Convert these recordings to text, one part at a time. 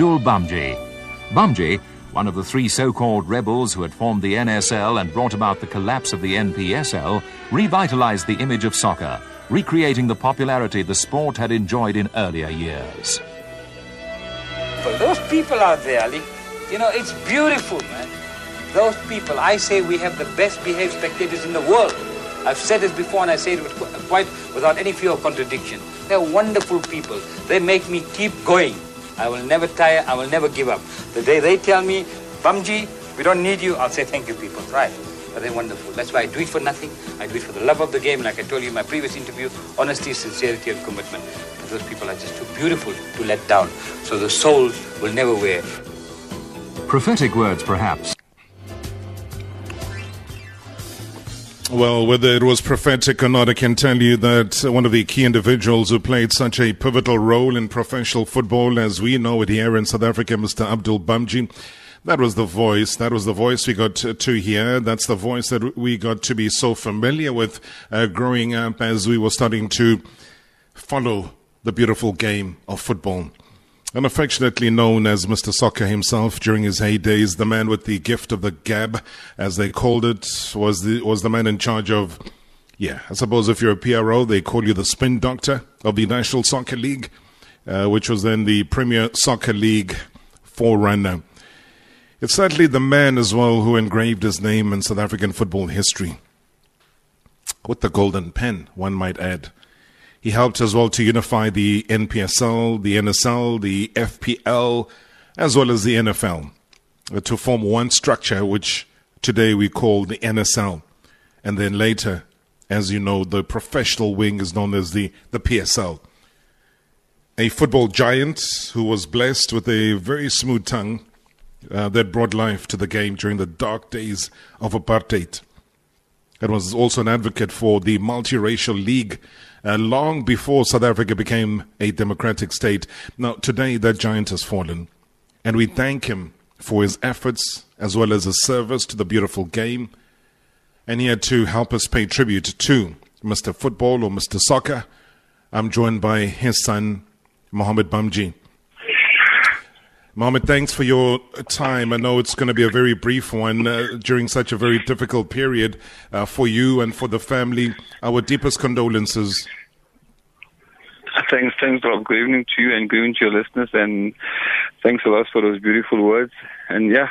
Abdul Bhamjee. Bhamjee, one of the three so-called rebels who had formed the NSL and brought about the collapse of the NPSL, revitalized the image of soccer, recreating the popularity the sport had enjoyed in earlier years. For those people out there, Ali, you know, it's beautiful, man. Those people, I say we have the best behaved spectators in the world. I've said this before and I say it quite without any fear of contradiction. They're wonderful people. They make me keep going. I will never tire. I will never give up. The day they tell me, Bhamjee, we don't need you, I'll say thank you, people. Right. But they're wonderful. That's why I do it for nothing. I do it for the love of the game. Like I told you in my previous interview, honesty, sincerity, and commitment. But those people are just too beautiful to let down. So the souls will never wear. Prophetic words, perhaps. Well, whether it was prophetic or not, I can tell you that one of the key individuals who played such a pivotal role in professional football as we know it here in South Africa, Mr. Abdul Bhamjee, that was the voice. That was the voice we got to, hear. That's the voice that we got to be so familiar with uh, growing up as we were starting to follow the beautiful game of football and affectionately known as Mr. Soccer himself during his heydays, the man with the gift of the gab, as they called it, was the was the man in charge of. Yeah, I suppose if you're a PRO, they call you the spin doctor of the National Soccer League, uh, which was then the Premier Soccer League forerunner. It's certainly the man as well who engraved his name in South African football history. With the golden pen, one might add. He helped as well to unify the NPSL, the NSL, the FPL, as well as the NFL uh, to form one structure, which today we call the NSL. And then later, as you know, the professional wing is known as the, the PSL. A football giant who was blessed with a very smooth tongue uh, that brought life to the game during the dark days of apartheid. And was also an advocate for the multiracial league uh, long before South Africa became a democratic state. Now, today that giant has fallen, and we thank him for his efforts as well as his service to the beautiful game. And here to help us pay tribute to Mr. Football or Mr. Soccer, I'm joined by his son, Mohammed Bhamjee. Mohammed, thanks for your time. I know it's going to be a very brief one uh, during such a very difficult period uh, for you and for the family. Our deepest condolences. Thanks, thanks, Rob. Good evening to you and good evening to your listeners, and thanks a lot for those beautiful words. And yeah,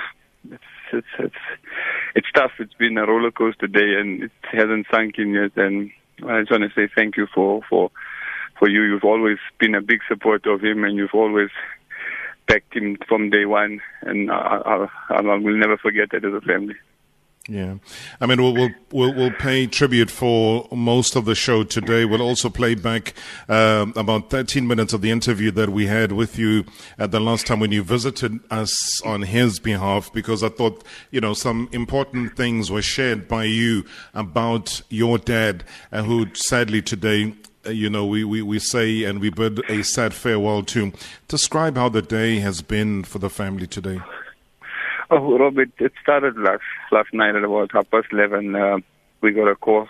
it's it's it's it's tough. It's been a roller coaster day, and it hasn't sunk in yet. And I just want to say thank you for for for you. You've always been a big supporter of him, and you've always backed him from day one, and I, I, I will never forget that as a family. Yeah, I mean, we'll, we'll, we'll we'll pay tribute for most of the show today. We'll also play back um, about 13 minutes of the interview that we had with you at the last time when you visited us on his behalf, because I thought you know some important things were shared by you about your dad, uh, who sadly today you know, we, we, we say and we bid a sad farewell to. Describe how the day has been for the family today. Oh, Robert, it started last last night at about half past eleven. Uh, we got a call,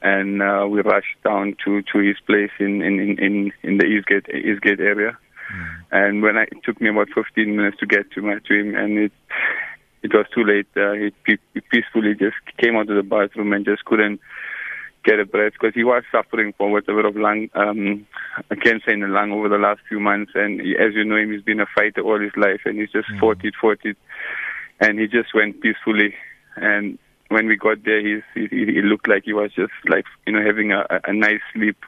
and uh, we rushed down to to his place in in in in the Eastgate Eastgate area. Mm. And when I, it took me about 15 minutes to get to my to him, and it it was too late. Uh, he, he peacefully just came out of the bathroom and just couldn't get a breath because he was suffering from with a bit of lung um, cancer in the lung over the last few months. And he, as you know him, he's been a fighter all his life, and he's just mm-hmm. fought it, fought it, and he just went peacefully. And when we got there, he's, he, he looked like he was just like you know having a, a nice sleep.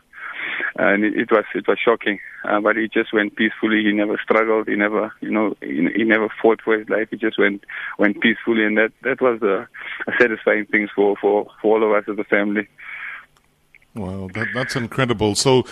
And it, it was it was shocking, uh, but he just went peacefully. He never struggled. He never, you know, he, he never fought for his life. He just went went peacefully, and that that was a, a satisfying thing for for for all of us as a family. Wow, that, that's incredible. So,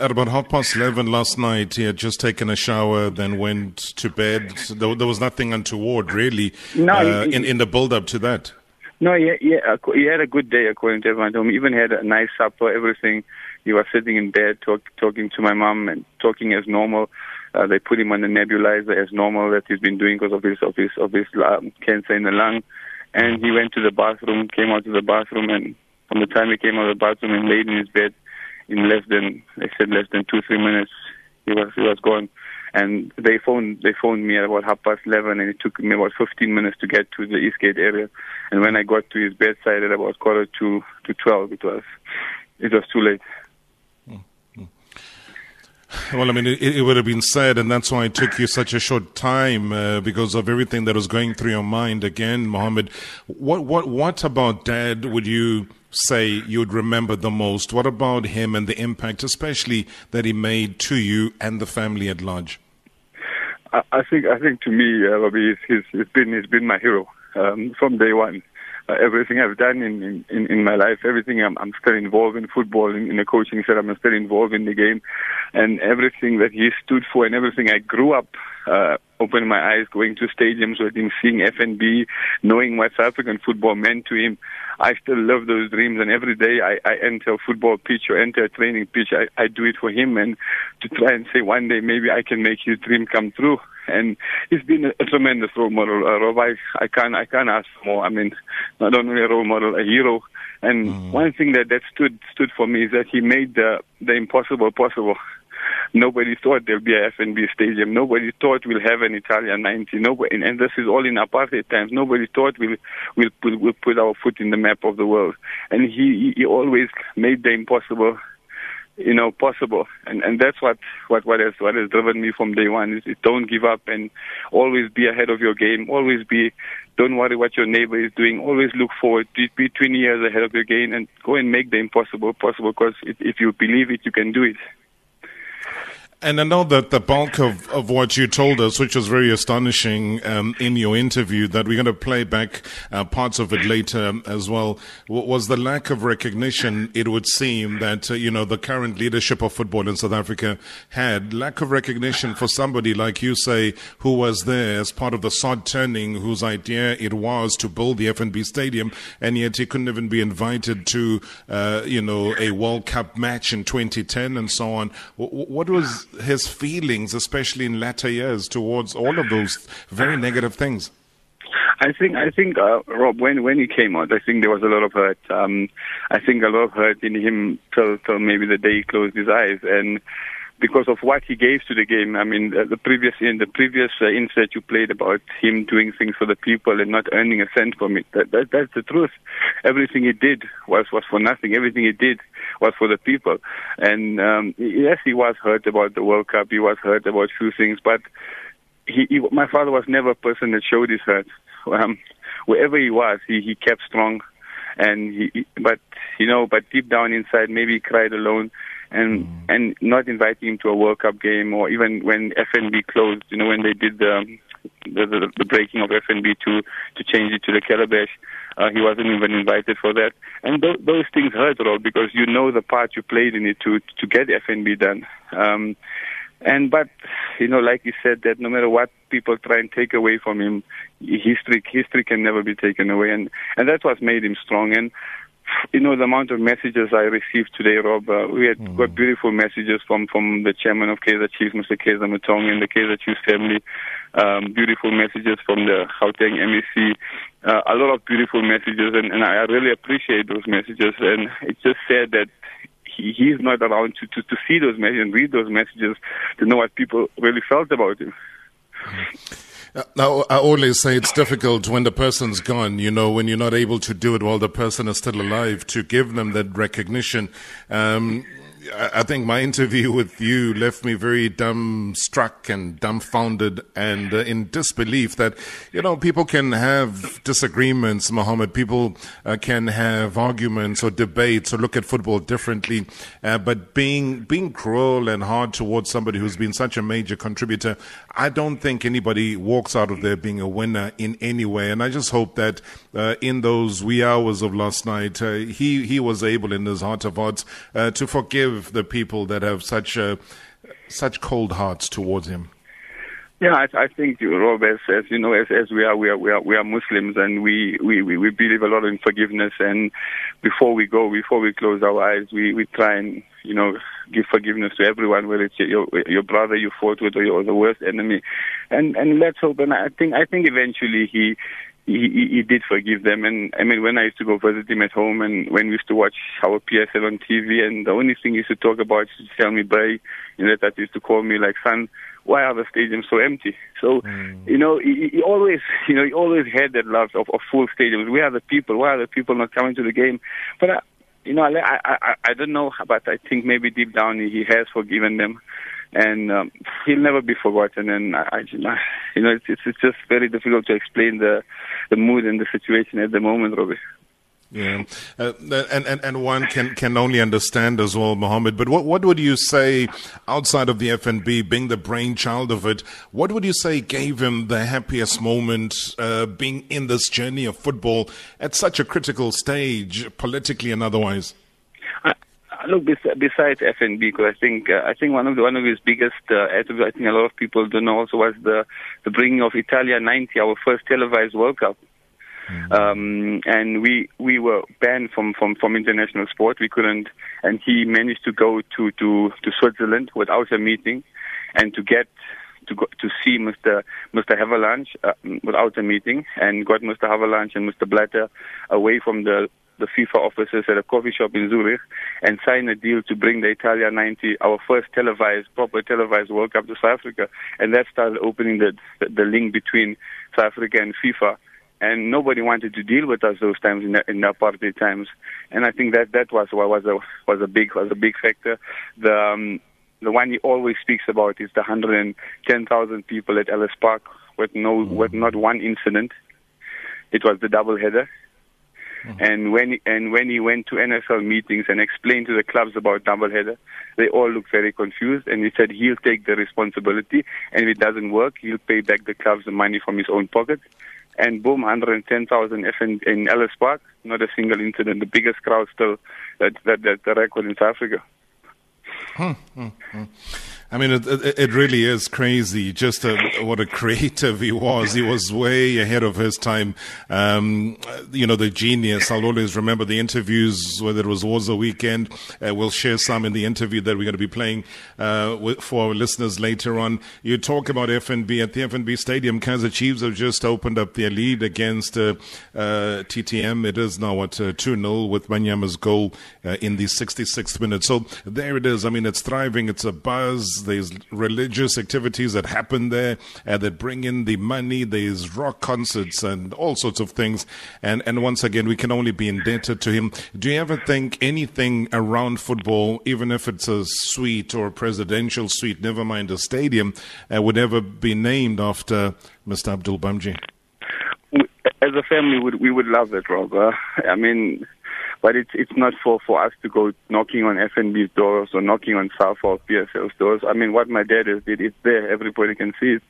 at about half past 11 last night, he had just taken a shower, then went to bed. There, there was nothing untoward, really, no, uh, he, in, in the build up to that. No, yeah, yeah, he had a good day, according to everyone. He even had a nice supper, everything. He was sitting in bed, talk, talking to my mom and talking as normal. Uh, they put him on the nebulizer as normal that he's been doing because of his of his of his um, cancer in the lung. And he went to the bathroom, came out of the bathroom, and from the time he came out of the bathroom and laid in his bed, in less than, I said less than two, three minutes, he was, he was gone. and they phoned they phoned me at about half past eleven, and it took me about fifteen minutes to get to the Eastgate area. And when I got to his bedside at about quarter to to twelve, it was it was too late. Well, I mean, it, it, would have been sad, and that's why it took you such a short time uh, because of everything that was going through your mind. Again, Mohammed, what what what about Dad would you say you'd remember the most? What about him and the impact, especially that he made to you and the family at large? I, I think I think to me, uh, he's, he's, he's been he's been my hero um, from day one uh, everything I've done in, in, in my life, everything I'm, I'm still involved in football, in, in the coaching setup, I'm still involved in the game, and everything that he stood for and everything I grew up uh, opening my eyes, going to stadiums with him, seeing FNB, knowing what South African football meant to him. I still love those dreams, and every day I, I enter a football pitch or enter a training pitch, I, I do it for him, and to try and say one day maybe I can make his dream come true and he's been a, a tremendous role model. Uh, Rob, I, I can't I can't ask for more. I mean, not only a role model, a hero. And mm. one thing that that stood stood for me is that he made the the impossible possible. Nobody thought there'll be a FNB stadium. Nobody thought we'll have an Italian 90. Nobody, and, and this is all in apartheid times. Nobody thought we'll, we'll, put, we'll put our foot in the map of the world. And he, he always made the impossible you know, possible. And and that's what what what has what has driven me from day one is, don't give up and always be ahead of your game. Always be don't worry what your neighbor is doing. Always look forward. to Be 20 years ahead of your game and go and make the impossible possible. Because if you believe it, you can do it. And I know that the bulk of, of what you told us, which was very astonishing um, in your interview, that we're going to play back uh, parts of it later as well, was the lack of recognition, it would seem, that, uh, you know, the current leadership of football in South Africa had. Lack of recognition for somebody, like you say, who was there as part of the sod turning, whose idea it was to build the FNB Stadium, and yet he couldn't even be invited to, uh, you know, a World Cup match in 2010 and so on. What was his feelings, especially in latter years, towards all of those very negative things? I think I think uh, Rob when when he came out, I think there was a lot of hurt. Um, I think a lot of hurt in him till till maybe the day he closed his eyes, and because of what he gave to the game. I mean, the, the previous in the previous uh, insert you played about him doing things for the people and not earning a cent from it. That, that that's the truth. Everything he did was was for nothing. Everything he did was for the people. And um, yes, he was hurt about the World Cup. He was hurt about a few things, but he, he my father was never a person that showed his hurt. Um, wherever he was, he he kept strong and he, but you know, but deep down inside, maybe he cried alone and mm. and not inviting him to a World Cup game or even when FNB closed, you know, when they did the the, the, the breaking of FNB to to change it to the Calabash. Uh, he wasn't even invited for that, and th- those things hurt a lot because you know the part you played in it to to get FNB done. Um, and but you know, like you said, that no matter what people try and take away from him, history history can never be taken away, and and that's what made him strong. And you know, the amount of messages I received today, Rob, uh, we had mm. got beautiful messages from, from the chairman of Kaizer Chiefs, Mr. Kaizer Motaung, and the Kaizer Chiefs family. Um, beautiful messages from the Gauteng MEC. Uh, a lot of beautiful messages, and, and I really appreciate those messages. And it's just sad that he, he's not around to, to, to see those messages and read those messages to know what people really felt about him. Now, I always say it's difficult when the person's gone, you know, when you're not able to do it while the person is still alive, to give them that recognition. Um, I think my interview with you left me very dumbstruck and dumbfounded and uh, in disbelief that, you know, people can have disagreements, Mohammed. People uh, can have arguments or debates or look at football differently. Uh, but being, being cruel and hard towards somebody who's been such a major contributor, I don't think anybody walks out of there being a winner in any way. And I just hope that uh, in those wee hours of last night, uh, he, he was able in his heart of hearts uh, to forgive forgive the people that have such uh, such cold hearts towards him? Yeah, I, I think Rob, as, as you know, as, as we are, we are, we are, we are Muslims, and we, we, we believe a lot in forgiveness. And before we go, before we close our eyes, we, we try and you know give forgiveness to everyone, whether it's your your brother you fought with or, your, the worst enemy. And and let's hope. And I think I think eventually he he, he did forgive them. And I mean, when I used to go visit him at home, and when we used to watch our PSL on TV, and the only thing he used to talk about is to tell me, "Bray," you know, that used to call me like, "Son, why are the stadiums so empty? So, mm. you know, he, he, always, you know, he always had that love of, of full stadiums. Where are the people? Why are the people not coming to the game? But, I, you know, I, I, I don't know, but I think maybe deep down he has forgiven them. And um, he'll never be forgotten. And I, I you know, it's, it's just very difficult to explain the the mood and the situation at the moment, Robbie. Yeah, uh, and, and and one can, can only understand as well, Mohammed. But what what would you say outside of the FNB being the brainchild of it? What would you say gave him the happiest moment uh, being in this journey of football at such a critical stage, politically and otherwise? Look, besides FNB, because I think uh, I think one of the, one of his biggest uh, I think a lot of people don't know also was the the bringing of Italia 90, our first televised World Cup. Mm-hmm. Um, and we we were banned from, from, from international sport. We couldn't, and he managed to go to, to, to Switzerland without a meeting, and to get to go, to see Mr. Mr. Havelange uh, without a meeting, and got Mr. Havelange and Mr. Blatter away from the the FIFA officers at a coffee shop in Zurich and signed a deal to bring the Italia 90, our first televised, proper televised World Cup to South Africa. And that started opening the, the, link between South Africa and FIFA and nobody wanted to deal with us those times in the, in the apartheid times. And I think that that was what was a was a big was a big factor. The um, the one he always speaks about is the 110,000 people at Ellis Park with no with not one incident. It was the double header. Mm-hmm. And when and when he went to NFL meetings and explained to the clubs about doubleheader, they all looked very confused. And he said he'll take the responsibility, and if it doesn't work, he'll pay back the clubs the money from his own pocket and boom, 110,000 in, in Ellis Park. Not a single incident. The biggest crowd still that that, that the record in South Africa. Hmm, hmm, hmm. I mean, it, it, it, really is crazy. Just a, what a creative he was. He was way ahead of his time. Um, you know, the genius. I'll always remember the interviews, whether it was Wars a Weekend. Uh, we'll share some in the interview that we're going to be playing uh, with, for our listeners later on. You talk about FNB. At the FNB Stadium, Kaizer Chiefs have just opened up their lead against uh, uh TTM. It is now at uh, 2 0 with Manyama's goal uh, in the 66th minute. So there it is. I mean, it's thriving. It's a buzz there's religious activities that happen there uh, that bring in the money. There's rock concerts and all sorts of things. And and once again, we can only be indebted to him. Do you ever think anything around football, even if it's a suite or a presidential suite, never mind a stadium, uh, would ever be named after Mr. Abdul Bhamjee? As a family, we would, love it, Rob. Uh, I mean, but it's it's not for for us to go knocking on FNB's doors or knocking on South or PSL's doors. I mean, what my dad has did, it's there. Everybody can see it,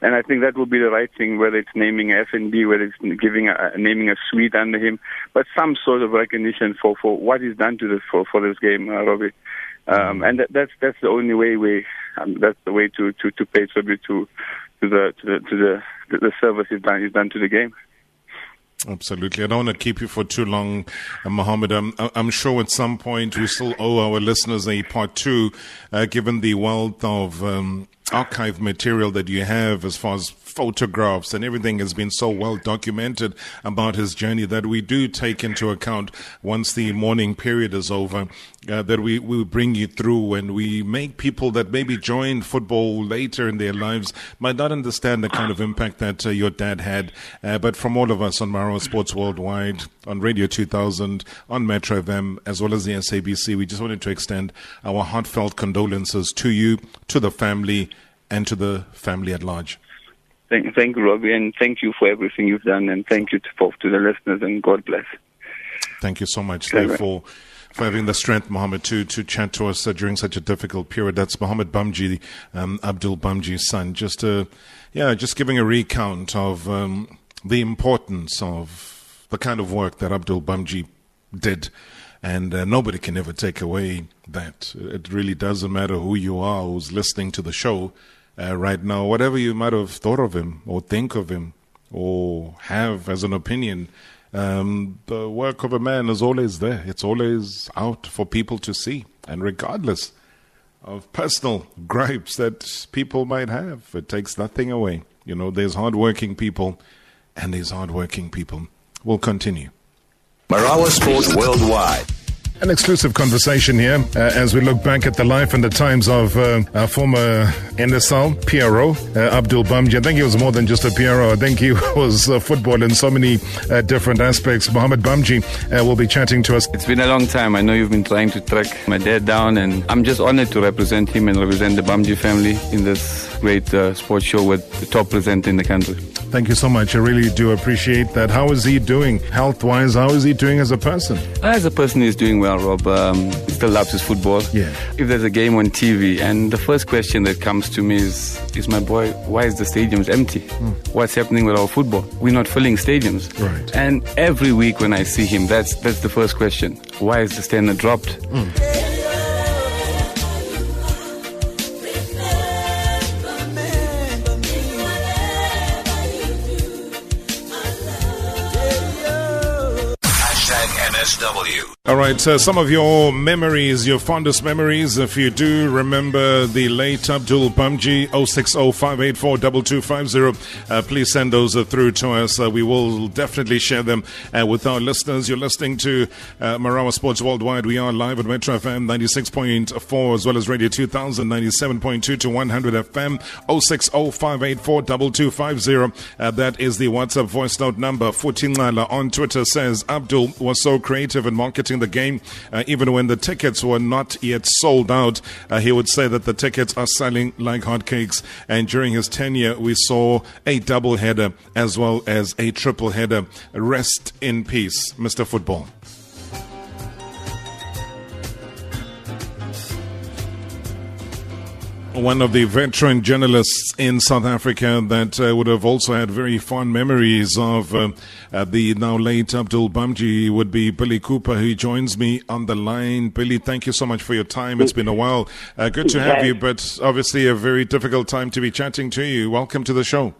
and I think that would be the right thing. Whether it's naming FNB, whether it's giving a, naming a suite under him, but some sort of recognition for for what he's done to this for for this game, uh, Robbie. Um, and that, that's that's the only way we um, that's the way to to to pay tribute to to the to the to the the service he's done he's done to the game. Absolutely. I don't want to keep you for too long, uh, Mohammed. I'm, I'm, sure at some point we still owe our listeners a part two, uh, given the wealth of um, archive material that you have as far as photographs and everything has been so well documented about his journey that we do take into account once the mourning period is over uh, that we, we bring you through and we make people that maybe join football later in their lives might not understand the kind of impact that uh, your dad had. Uh, but from all of us on Marawa Sports Worldwide, on Radio 2000, on Metro FM, as well as the SABC, we just wanted to extend our heartfelt condolences to you, to the family, and to the family at large. Thank, thank you, Robbie, and thank you for everything you've done, and thank you to, for, to the listeners, and God bless. Thank you so much, for for having the strength, Mohammed, to, to chat to us uh, during such a difficult period. That's Mohammed Bhamjee, um, Abdul Bhamjee's son. Just, uh, yeah, just giving a recount of um, the importance of the kind of work that Abdul Bhamjee did. And uh, nobody can ever take away that. It really doesn't matter who you are who's listening to the show uh, right now, whatever you might have thought of him or think of him or have as an opinion, um, the work of a man is always there. It's always out for people to see. And regardless of personal gripes that people might have, it takes nothing away. You know, there's hardworking people and there's hardworking people. We'll continue. Marawa Sports Worldwide. An exclusive conversation here uh, as we look back at the life and the times of uh, our former NSL, PRO, uh, Abdul Bhamjee. I think he was more than just a PRO. I think he was uh, football in so many uh, different aspects. Mohammed Bhamjee uh, will be chatting to us. It's been a long time. I know you've been trying to track my dad down, and I'm just honored to represent him and represent the Bhamjee family in this great uh, sports show with the top presenter in the country. Thank you so much. I really do appreciate that. How is he doing health wise? How is he doing as a person? As a person, he's doing well, Rob. Um, he still loves his football. Yeah. If there's a game on TV, and the first question that comes to me is, is my boy, why is the stadiums empty? What's happening with our football? We're not filling stadiums. Right. And every week when I see him, that's that's the first question. Why is the standard dropped? Hashtag All right, so some of your memories, your fondest memories, if you do remember the late Abdul Bhamjee, 060-584-2250, uh, please send those uh, through to us. Uh, we will definitely share them uh, with our listeners. You're listening to uh, Marawa Sports Worldwide. We are live at Metro FM 96.4 as well as Radio 2000 97.2 to 100 FM, 060-584-2250. Uh, that is the WhatsApp voice note number. Futingala on Twitter says, Abdul was so creative in marketing the game, uh, even when the tickets were not yet sold out. Uh, he would say that the tickets are selling like hotcakes. And during his tenure, we saw a double header as well as a triple header. Rest in peace, Mr. Football. One of the veteran journalists in South Africa that uh, would have also had very fond memories of uh, uh, the now late Abdul Bhamjee would be Billy Cooper, who joins me on the line. Billy, thank you so much for your time. It's been a while. Uh, good to have you, but obviously a very difficult time to be chatting to you. Welcome to the show.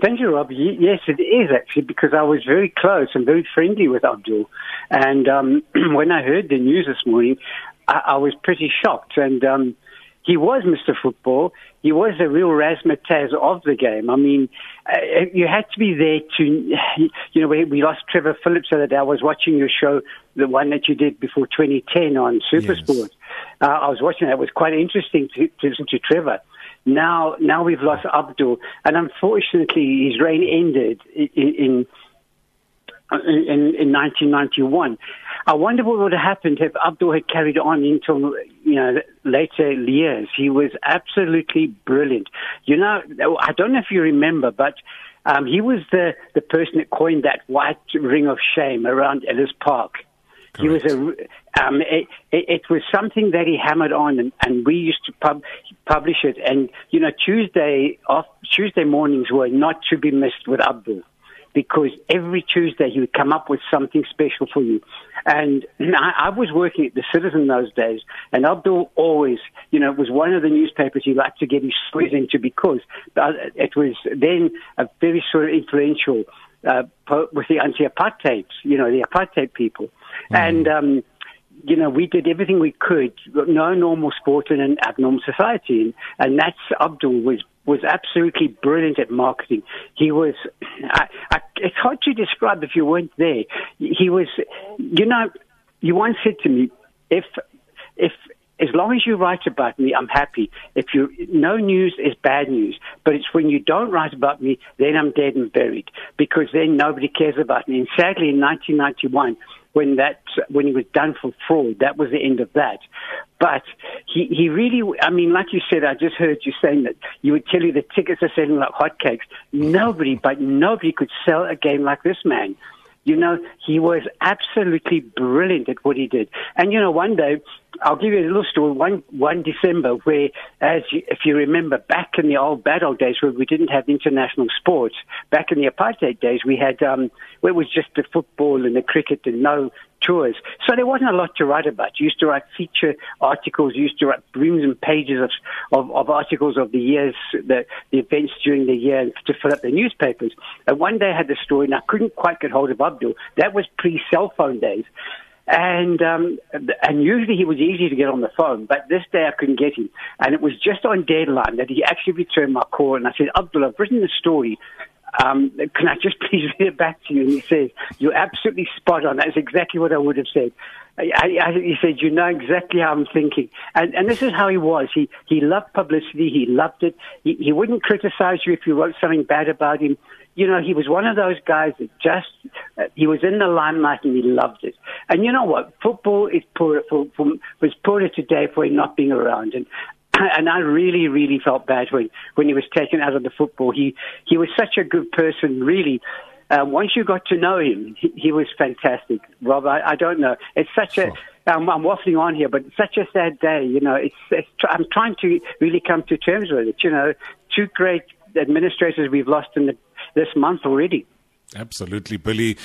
Thank you, Rob. Yes, it is actually because I was very close and very friendly with Abdul. And um, when I heard the news this morning, I, I was pretty shocked. And um, he was Mr. Football. He was the real razzmatazz of the game. I mean, uh, you had to be there to, you know, we, we lost Trevor Phillips the other day. I was watching your show, the one that you did before 2010 on Supersport. Uh, I was watching that. It was quite interesting to, to listen to Trevor. Now, now we've lost Abdul, and unfortunately, his reign ended in, in in, in 1991. I wonder what would have happened if Abdul had carried on until you know later years. He was absolutely brilliant. You know, I don't know if you remember, but um, he was the the person that coined that white ring of shame around Ellis Park. He was a, um, it, it, it was something that he hammered on, and, and we used to pub, publish it. And you know, Tuesday off Tuesday mornings were not to be missed with Abdul because every Tuesday he would come up with something special for you. And I, I was working at the Citizen those days, and Abdul always, you know, it was one of the newspapers he liked to get his stories into because uh, it was then a very sort of influential uh, with the anti-apartheid, you know, the apartheid people, and. Um, you know, we did everything we could. No normal sport in an abnormal society, and, and that's Abdul was was absolutely brilliant at marketing. He was, I, I, it's hard to describe if you weren't there. He was, you know, you once said to me, if, if, as long as you write about me, I'm happy. If you, no news is bad news, but it's when you don't write about me, then I'm dead and buried because then nobody cares about me. And sadly, in 1991, when that when he was done for fraud. That was the end of that. But he he really, I mean, like you said, I just heard you saying that you would tell you the tickets are selling like hotcakes. Nobody, but nobody could sell a game like this man. You know, he was absolutely brilliant at what he did. And you know, one day, I'll give you a little story. One one December, where, as you, if you remember, back in the old bad old days, where we didn't have international sports, back in the apartheid days, we had um, where it was just the football and the cricket and no tours. So there wasn't a lot to write about. You used to write feature articles. You used to write reams and pages of, of, of articles of the years, the, the events during the year to fill up the newspapers. And one day I had the story, and I couldn't quite get hold of Abdul. That was pre-cell phone days. And um, and usually he was easy to get on the phone, but this day I couldn't get him. And it was just on deadline that he actually returned my call, and I said, Abdul, I've written the story Um, can I just please read it back to you? And he says, You're absolutely spot on. That's exactly what I would have said. I, I, he said, "You know exactly how I'm thinking," and and this is how he was. He he loved publicity. He loved it. He, he wouldn't criticize you if you wrote something bad about him. You know, he was one of those guys that just he was in the limelight and he loved it. And you know what? Football is poor for, for was poorer today for him not being around. And and I really, really felt bad when when he was taken out of the football. He he was such a good person, really. Uh, once you got to know him, he, he was fantastic. Rob, I, I don't know. It's such a. I'm, I'm waffling on here, but it's such a sad day. You know, it's, it's. I'm trying to really come to terms with it. You know, two great administrators we've lost in the, this month already. Absolutely, Billy.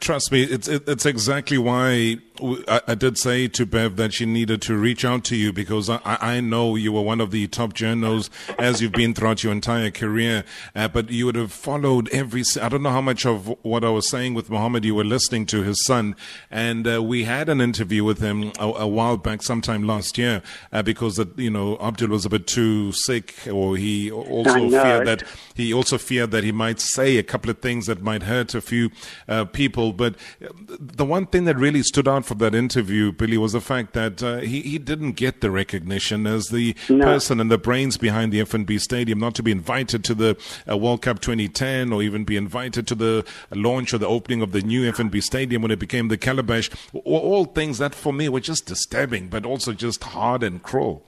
Trust me, it's it's exactly why I, I, did say to Bev that she needed to reach out to you because I, I know you were one of the top journals as you've been throughout your entire career. Uh, but you would have followed every. I don't know how much of what I was saying with Mohammed you were listening to his son, and uh, we had an interview with him a, a while back, sometime last year, uh, because that you know Abdul was a bit too sick, or he also feared that he also feared that he might say a couple of things that might hurt a few uh, people. But the one thing that really stood out from that interview, Billy, was the fact that uh, he, he didn't get the recognition as the no. person and the brains behind the FNB Stadium, not to be invited to the uh, World Cup 2010 or even be invited to the launch or the opening of the new FNB Stadium when it became the Calabash. All things that for me were just disturbing, but also just hard and cruel.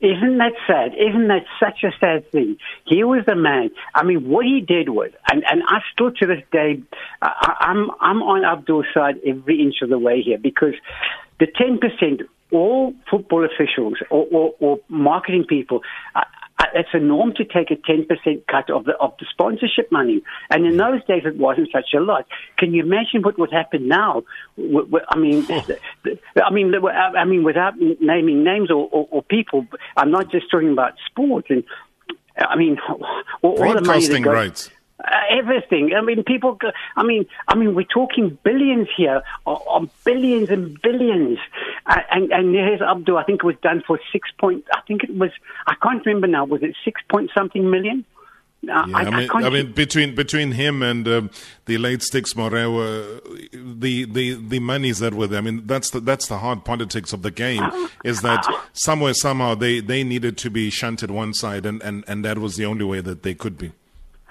Isn't that sad? Isn't that such a sad thing? He was the man. I mean, what he did was, and, and I still to this day, I, I'm, I'm on Abdul's side every inch of the way here because the 10%, all football officials or, or, or marketing people, it's a norm to take a 10% cut of the, of the sponsorship money. And in those days, it wasn't such a lot. Can you imagine what would happen now? I mean, oh. I mean, I mean, without naming names or, or, or people, I'm not just talking about sport. And I mean, all, broadcasting all rights. Uh, everything. I mean, people. I mean, I mean, we're talking billions here, on billions and billions. Uh, and and here's Abdul. I think it was done for six point. I think it was. I can't remember now. Was it six point something million? Uh, yeah, I, I, mean, I, I, mean, between between him and um, the late Stix Morewa, the the the monies that were there. I mean, that's the that's the hard politics of the game. Is that somewhere somehow they they needed to be shunted one side, and and and that was the only way that they could be.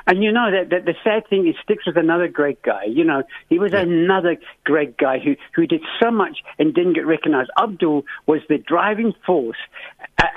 And you know that, that the sad thing is, Stix was another great guy. You know, he was yeah. another great guy who who did so much and didn't get recognized. Abdul was the driving force.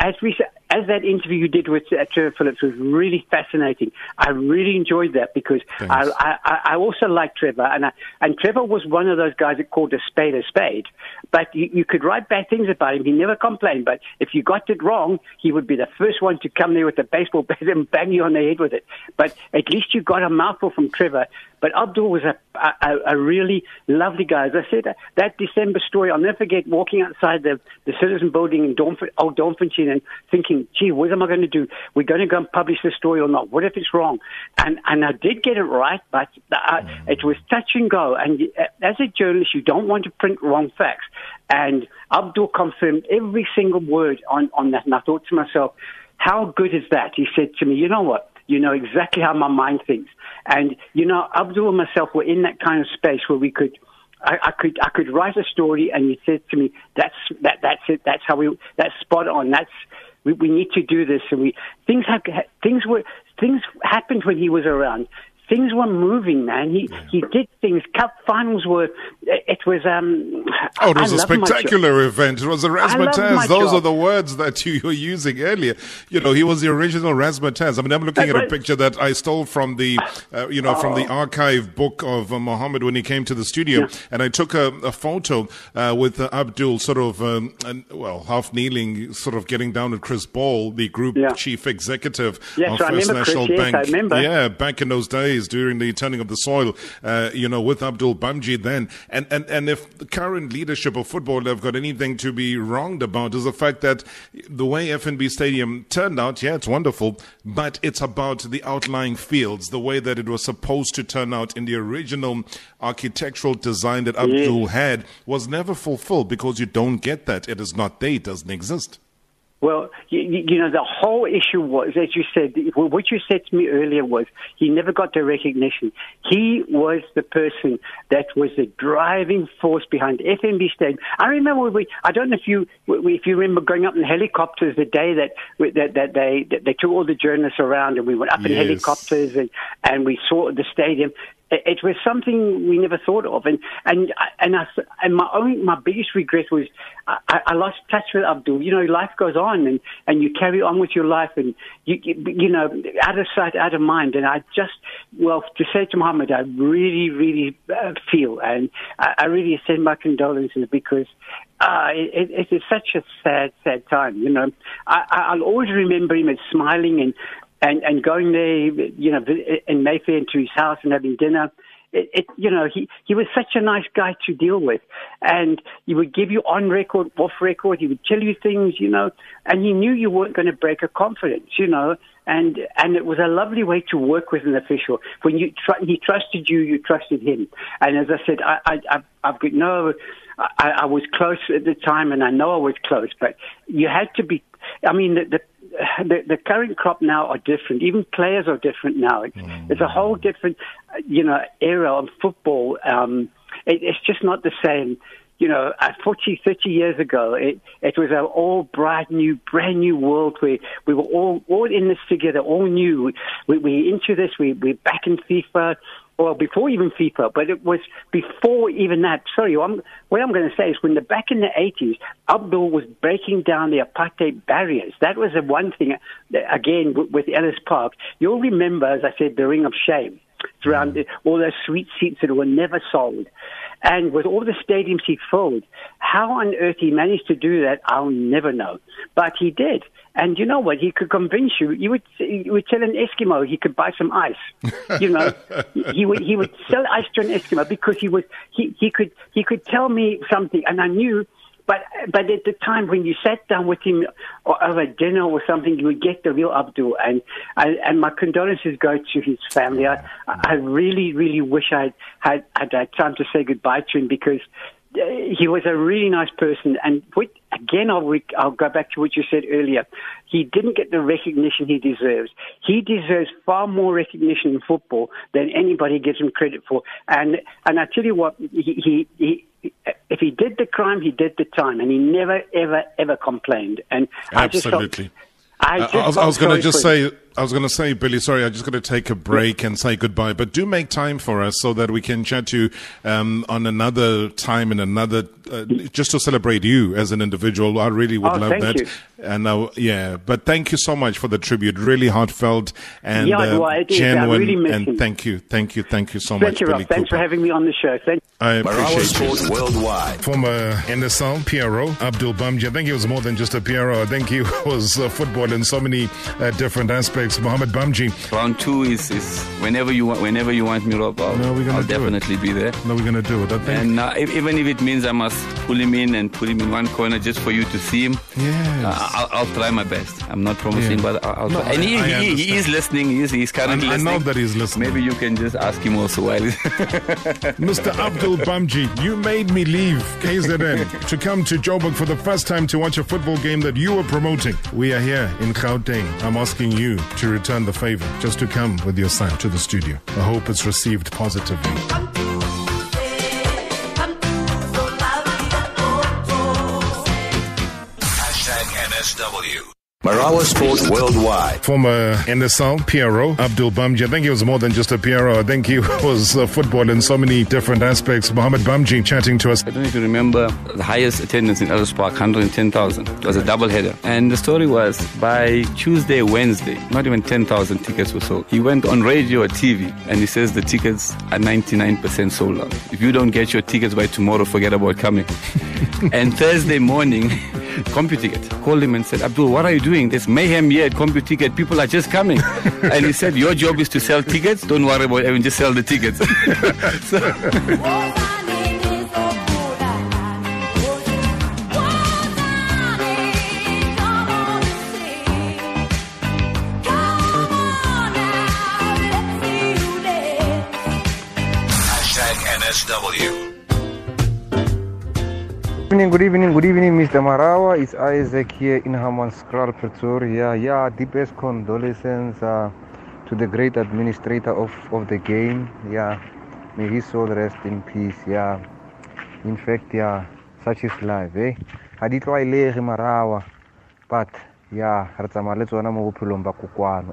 As we as that interview you did with uh, Trevor Phillips was really fascinating. I really enjoyed that because I, I, I, also like Trevor, and I, and Trevor was one of those guys that called a spade a spade. But you, you could write bad things about him. He never complained. But if you got it wrong, he would be the first one to come there with a baseball bat and bang you on the head with it. But at least you got a mouthful from Trevor. But Abdul was a, a, a really lovely guy. As I said, that December story, I'll never forget walking outside the, the Citizen Building in Dornf- Old Doornfontein and thinking, gee, what am I going to do? We're going to go and publish this story or not? What if it's wrong? And, and I did get it right, but uh, it was touch and go. And as a journalist, you don't want to print wrong facts. And Abdul confirmed every single word on, on that. And I thought to myself, how good is that? He said to me, you know what? You know exactly how my mind thinks. And, you know, Abdul and myself were in that kind of space where we could, I, I, could I could write a story, and he said to me, "That's that that's it. That's how we. That's spot on. That's we, we need to do this." And we things have things were things happened when he was around things were moving, man. He yeah. he did things. Cup finals were. It was. Um, oh, it was I a spectacular event. It was a razzmatazz. Those job. are the words that you were using earlier. You know, he was the original razzmatazz. I mean, I'm looking at a picture that I stole from the, uh, you know, oh. from the oh. archive book of uh, Muhammad when he came to the studio, yeah. and I took a, a photo uh, with uh, Abdul, sort of, um, and, well, half kneeling, sort of getting down at Chris Ball, the group yeah. chief executive yes, of First National Chris, Bank. Yes, yeah, back in those days days during the turning of the soil, uh, you know, with Abdul Bhamjee then. And, and, and if the current leadership of football have got anything to be wronged about is the fact that the way FNB Stadium turned out, yeah, it's wonderful, but it's about the outlying fields, the way that it was supposed to turn out in the original architectural design that Abdul had was never fulfilled because you don't get that. It is not there, it doesn't exist. Well, you, you know, the whole issue was, as you said, what you said to me earlier was he never got the recognition. He was the person that was the driving force behind FNB Stadium. I remember we, I don't know if you, if you remember going up in helicopters the day that, that, that they, that they took all the journalists around and we went up yes. in helicopters and, and we saw the stadium it was something we never thought of, and and and I, and my own my biggest regret was I, I lost touch with Abdul. You know, life goes on, and and you carry on with your life, and you you know, out of sight, out of mind. And I just well to say to Muhammad, I really really uh, feel, and I, I really send my condolences because uh, it, it is such a sad, sad time. You know, I, I'll always remember him as smiling and and and going there, you know, in Mayfair into his house and having dinner. It, it, you know, he, he was such a nice guy to deal with. And he would give you on record, off record. He would tell you things, you know, and he knew you weren't going to break a confidence, you know. And, and it was a lovely way to work with an official. When you tr- he trusted you, you trusted him. And as I said, I, I, I've, I've got no, I, I was close at the time and I know I was close, but you had to be, I mean, the, the the, the current crop now are different. Even players are different now. It's, mm. it's a whole different, you know, era of football. Um, it, it's just not the same. You know, uh, 40, 30 years ago, it, it was an all bright new, brand new world where we were all, all in this together, all new. We, we into this, we, we're back in FIFA well, before even FIFA, but it was before even that. Sorry, I'm, what I'm going to say is when the back in the 80s, Abdul was breaking down the apartheid barriers. That was the one thing, again, with Ellis Park. You'll remember, as I said, the Ring of Shame. Around mm. all those sweet seats that were never sold. And with all the stadiums he filled, how on earth he managed to do that, I'll never know. But he did. And you know what? He could convince you. You would you would tell an Eskimo he could buy some ice. You know, he would he would sell ice to an Eskimo because he was he he could he could tell me something, and I knew. But but at the time when you sat down with him over dinner or something, you would get the real Abdul. And and, and my condolences go to his family. I I really really wish I had had had time to say goodbye to him because uh, he was a really nice person. And with, again, I'll, I'll go back to what you said earlier. He didn't get the recognition he deserves. He deserves far more recognition in football than anybody gives him credit for. And and I tell you what, he, he, he if he did the crime, he did the time, and he never, ever, ever complained. And absolutely. I, uh, I, I was, was going to just say I was going to say, Billy, sorry, I'm just going to take a break and say goodbye, but do make time for us so that we can chat to you um, on another time and another, uh, just to celebrate you as an individual. I really would oh, love that. You. And uh, yeah, but thank you so much for the tribute. Really heartfelt and yeah, well, uh, genuine. Really and him. thank you, thank you, thank you so thank much, you, Billy Rob. Thanks Cooper. for having me on the show. Thank I appreciate Sports Worldwide. Former NSL PRO Abdul Bhamjee. I think he was more than just a PRO. I think he was uh, football in so many uh, different aspects. Mohammed Bhamjee Round two is, is whenever you want whenever you want me, Rob. I'll, no, we're gonna I'll definitely it. be there. No, we're gonna do it. I think. And uh, even if it means I must pull him in and put him in one corner just for you to see him, yes. uh, I'll, I'll, try my best. I'm not promising, yeah. but I'll, no, try. And he, I, I he, he, is listening. He is, he's currently I, listening. I know that he's listening. Maybe you can just ask him also while. Mr. Abdul Bhamjee, you made me leave KZN to come to Joburg for the first time to watch a football game that you were promoting. We are here in Gauteng. I'm asking you to return the favor, just to come with your son to the studio. I hope it's received positively. NSW. Marawa Sports Worldwide. Former NSL PRO Abdul Bhamjee. I think he was more than just a PRO. I think he was uh, football in so many different aspects. Mohammed Bhamjee chatting to us. I don't know if you remember the highest attendance in Ellis Park, 110,000. It was a double header. And the story was by Tuesday, Wednesday, not even 10,000 tickets were sold. He went on radio or TV and he says the tickets are 99% sold out. If you don't get your tickets by tomorrow, forget about coming. and Thursday morning, CompuTicket called him and said, Abdul, what are you doing? There's mayhem here at CompuTicket. People are just coming. and he said, Your job is to sell tickets. Don't worry about it. Just sell the tickets. so, Hashtag NSW. Evening, good evening, good evening, Mr. Marawa. It's Isaac here in Hammanskraal, Pretoria. Yeah, deepest condolences uh, to the great administrator of, of the game. Yeah, may his soul rest in peace. Yeah, in fact, yeah, such is life, eh? Ha di tlwaelege Marawa, but yeah, re tsamaya le tsona mo bophelong ba.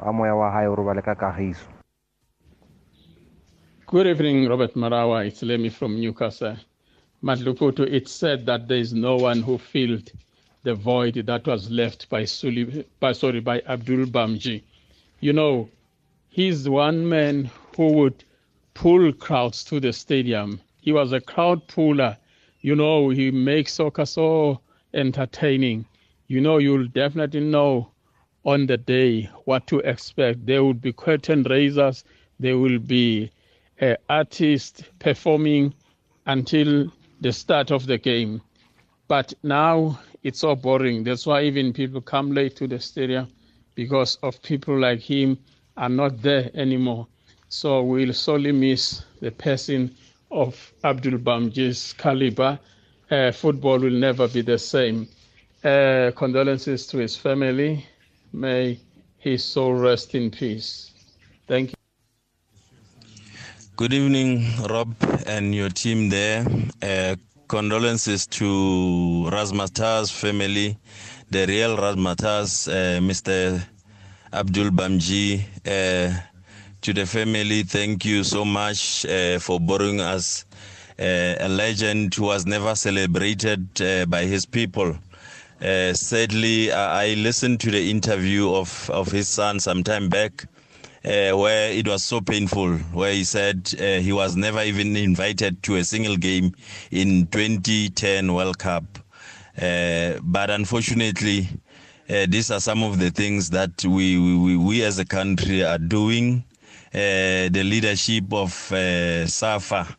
A moya wa kagiso. Good evening, Robert Marawa. It's Lemmy from Newcastle. Matluputu, it's said that there is no one who filled the void that was left by, Suli, by sorry by Abdul Bhamjee. You know, he's one man who would pull crowds to the stadium. He was a crowd puller. You know, he makes soccer so entertaining. You know, you'll definitely know on the day what to expect. There will be curtain raisers. There will be uh, artists performing until the start of the game. But now it's so boring. That's why even people come late to the stadium because of people like him are not there anymore. So we'll sorely miss the passing of Abdul Bhamjee's caliber. Uh, football will never be the same. Uh, condolences to his family. May his soul rest in peace. Thank you. Good evening, Rob, and your team there. Uh, condolences to Razmatar's family, the real Razmatar's, uh, Mr. Abdul Bhamjee. Uh, to the family, thank you so much uh, for borrowing us uh, a legend who was never celebrated uh, by his people. Sadly, I, I listened to the interview of, of his son some time back, uh, where it was so painful, where he said uh, he was never even invited to a single game in 2010 World Cup. Uh, but unfortunately, uh, these are some of the things that we, we, we as a country are doing. Uh, the leadership of uh, SAFA,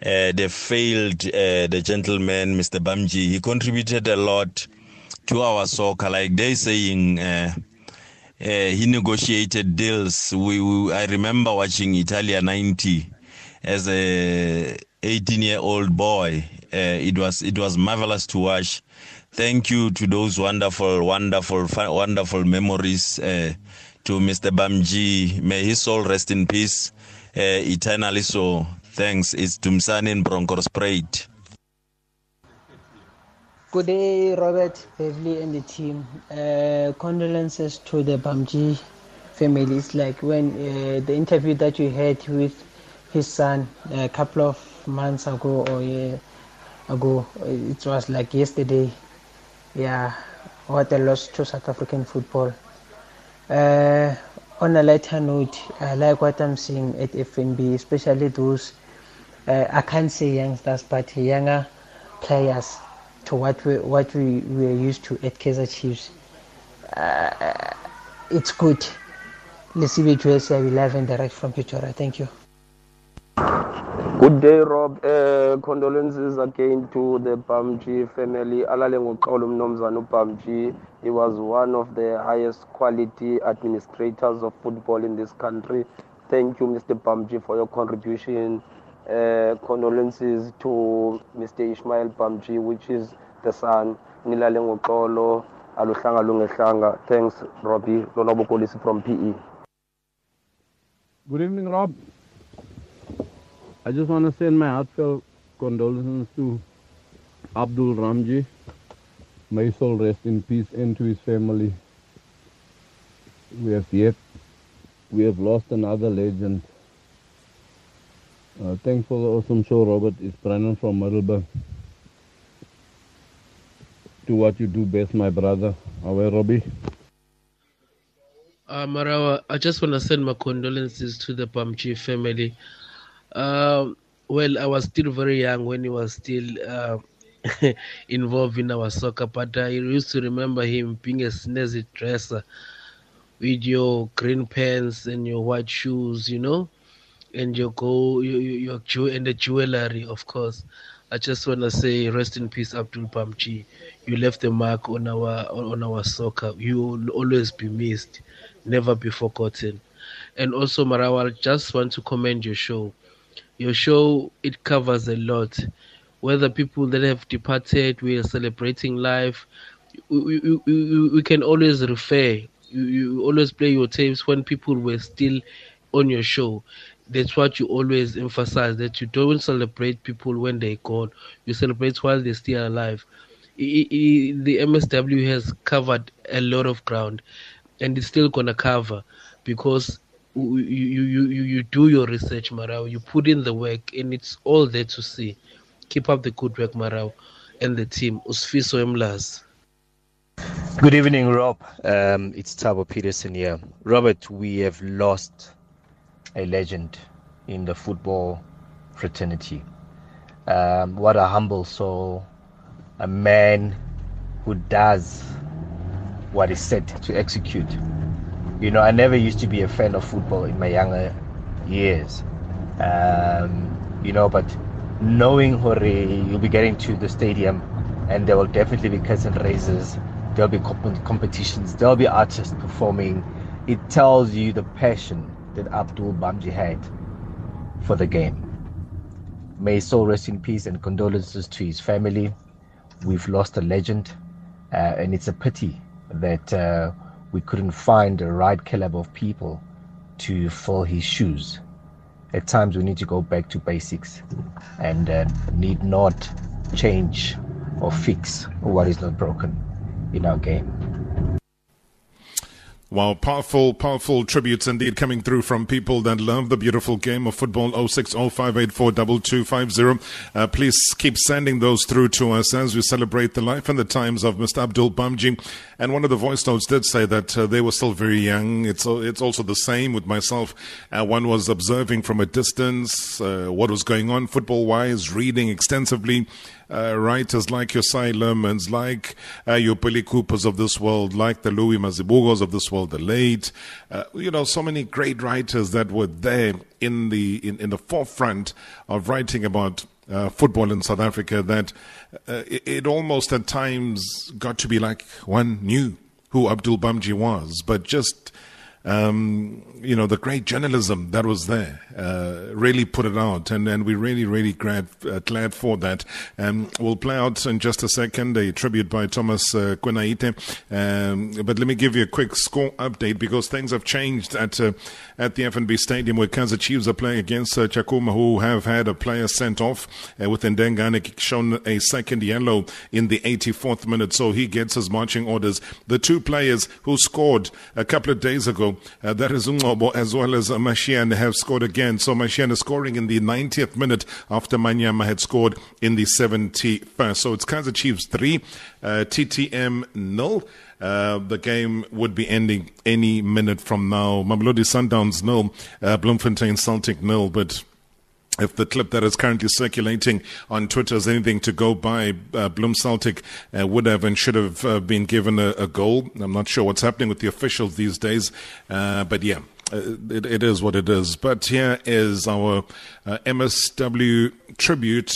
they failed the gentleman, Mr. Bhamjee. He contributed a lot to our soccer. Like they saying, he negotiated deals. We, we, I remember watching Italia 90 as a 18 year old boy. Uh, it was it was marvelous to watch. Thank you to those wonderful, wonderful, wonderful memories. Uh, to Mr. Bhamjee, may his soul rest in peace uh, eternally. So thanks. It's Tumsani in Bronkhorstspruit. Good day, Robert, Beverly, and the team. Uh, condolences to the Bhamjee families. Like when uh, the interview that you had with his son a couple of months ago or a ago, it was like yesterday. Yeah, what a loss to South African football. Uh, on a lighter note, I like what I'm seeing at FNB, especially those, uh, I can't say youngsters, but younger players to what we what we were used to at Kaizer Chiefs. Uh, it's good. Let's way we live and direct from Pretoria. Thank you. Good day, Rob. Uh, condolences again to the Bhamjee family. He was one of the highest quality administrators of football in this country. Thank you, Mr. Bhamjee, for your contribution. Uh, condolences to Mr. Ishmael Bhamjee, which is the son. Nilale ngoxolo. Aluhlanga lungehlanga. Thanks, Robbie. Lonobo Kolisi from PE. Good evening, Rob. I just want to send my heartfelt condolences to Abdul Bhamjee. May soul rest in peace and to his family. We have yet, we have lost another legend. Uh, thanks for the awesome show, Robert. It's Brennan from Middleburg. Do what you do best, my brother. Away, Robbie. Uh, Marawa, I just want to send my condolences to the Bhamjee family. Um, well, I was still very young when he was still uh, involved in our soccer, but I used to remember him being a snazzy dresser with your green pants and your white shoes, you know, and your go your your, your and the jewelry, of course. I just want to say, rest in peace, Abdul Bhamjee. You left a mark on our on our soccer. You will always be missed, never be forgotten. And also, Marawa, I just want to commend your show your show it covers a lot whether people that have departed, we are celebrating life. We, we, we, we can always refer. You, you always play your tapes when people were still on your show. That's what you always emphasize that you don't celebrate people when they're gone. You celebrate while they're still alive. The MSW has covered a lot of ground, and it's still gonna cover because you you you, you, do your research, Marau. You put in the work, and it's all there to see. Keep up the good work, Marau, and the team. Usfiso Emlas. Good evening, Rob. Um, it's Tabo Peterson here. Robert, we have lost a legend in the football fraternity. Um, what a humble soul, a man who does what is said to execute. You know, I never used to be a fan of football in my younger years. Um, you know, but knowing Hore, you'll be getting to the stadium and there will definitely be curtain raisers, there'll be comp- competitions, there'll be artists performing. It tells you the passion that Abdul Bhamjee had for the game. May soul rest in peace and condolences to his family. We've lost a legend, uh, and it's a pity that uh, we couldn't find the right caliber of people to fill his shoes. At times, we need to go back to basics and uh, need not change or fix what is not broken in our game. Wow, powerful, powerful tributes indeed coming through from people that love the beautiful game of football. 0605842250. Uh, please keep sending those through to us as we celebrate the life and the times of Mr. Abdul Bhamjee. And one of the voice notes did say that uh, they were still very young. It's it's also the same with myself. Uh, one was observing from a distance uh, what was going on football wise, reading extensively uh, writers like your Cy like uh, your Billy Coopers of this world, like the Louis Mazibugos of this world, the late, uh, you know, so many great writers that were there in the in, in the forefront of writing about uh, football in South Africa that uh, it, it almost at times got to be like one knew who Abdul Bhamjee was, but just um, you know, the great journalism that was there uh, really put it out, and, and we're really, really glad, uh, glad for that. Um, we'll play out in just a second a tribute by Thomas uh, um, but let me give you a quick score update because things have changed at uh, at the FNB Stadium where Kaizer Chiefs are playing against uh, Tshakhuma, who have had a player sent off uh, with Ndengane shown a second yellow in the 84th minute, so he gets his marching orders. The two players who scored a couple of days ago, uh, that is Ungobo as well as uh, Mashiane, have scored again. So Mashiane is scoring in the 90th minute after Manyama had scored in the 71st. So it's Kaizer Chiefs 3, uh, TTM nil. Uh, the game would be ending any minute from now. Mamelodi Sundowns nil, uh, Bloemfontein Celtic nil, but if the clip that is currently circulating on Twitter is anything to go by, uh, Bloem Celtic uh, would have and should have uh, been given a, a, goal. I'm not sure what's happening with the officials these days, uh, but yeah. Uh, it, it is what it is. But here is our uh, MSW tribute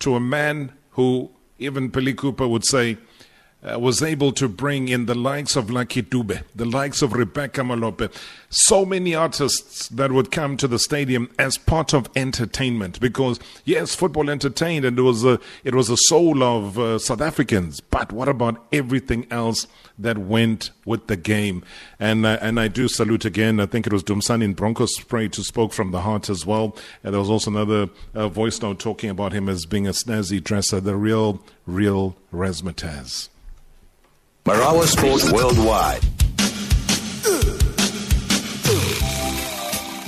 to a man who even Billy Cooper would say uh, was able to bring in the likes of Lucky Dube, the likes of Rebecca Malope, so many artists that would come to the stadium as part of entertainment. Because yes, football entertained, and it was a it was a soul of uh, South Africans. But what about everything else that went with the game? And uh, and I do salute again. I think it was Dumsani in Broncos who spoke from the heart as well. And there was also another uh, voice note talking about him as being a snazzy dresser, the real real razzmatazz. Marawa Sport Worldwide.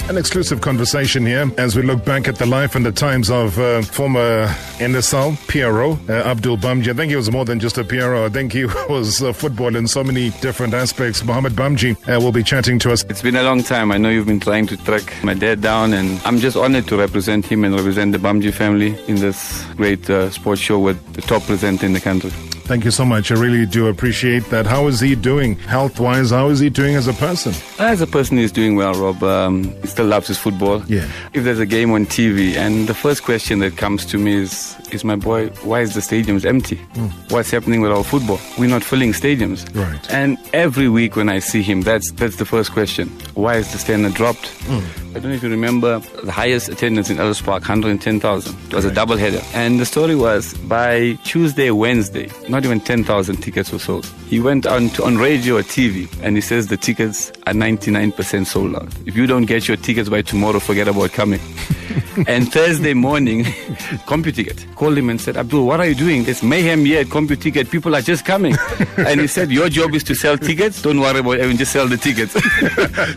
An exclusive conversation here as we look back at the life and the times of uh, former NSL PRO uh, Abdul Bhamjee. I think he was more than just a PRO. I think he was uh, football in so many different aspects. Mohammed Bhamjee uh, will be chatting to us. It's been a long time. I know you've been trying to track my dad down, and I'm just honored to represent him and represent the Bhamjee family in this great uh, sports show with the top presenter in the country. Thank you so much. I really do appreciate that. How is he doing health wise? How is he doing as a person? As a person, he's doing well, Rob. Um, he still loves his football. Yeah. If there's a game on TV, and the first question that comes to me is, is my boy, why is the stadiums empty? Mm. What's happening with our football? We're not filling stadiums. Right. And every week when I see him, that's that's the first question. Why is the standard dropped? Mm. I don't know if you remember the highest attendance in Ellis Park, 110,000. It was a double header. And the story was by Tuesday, Wednesday, not even 10,000 tickets were sold. He went on to, on radio or TV and he says the tickets are 99% sold out. If you don't get your tickets by tomorrow, forget about coming. and Thursday morning, CompuTicket called him and said, Abdul, what are you doing? It's mayhem here at CompuTicket. People are just coming. and he said, your job is to sell tickets. Don't worry about it. Just sell the tickets.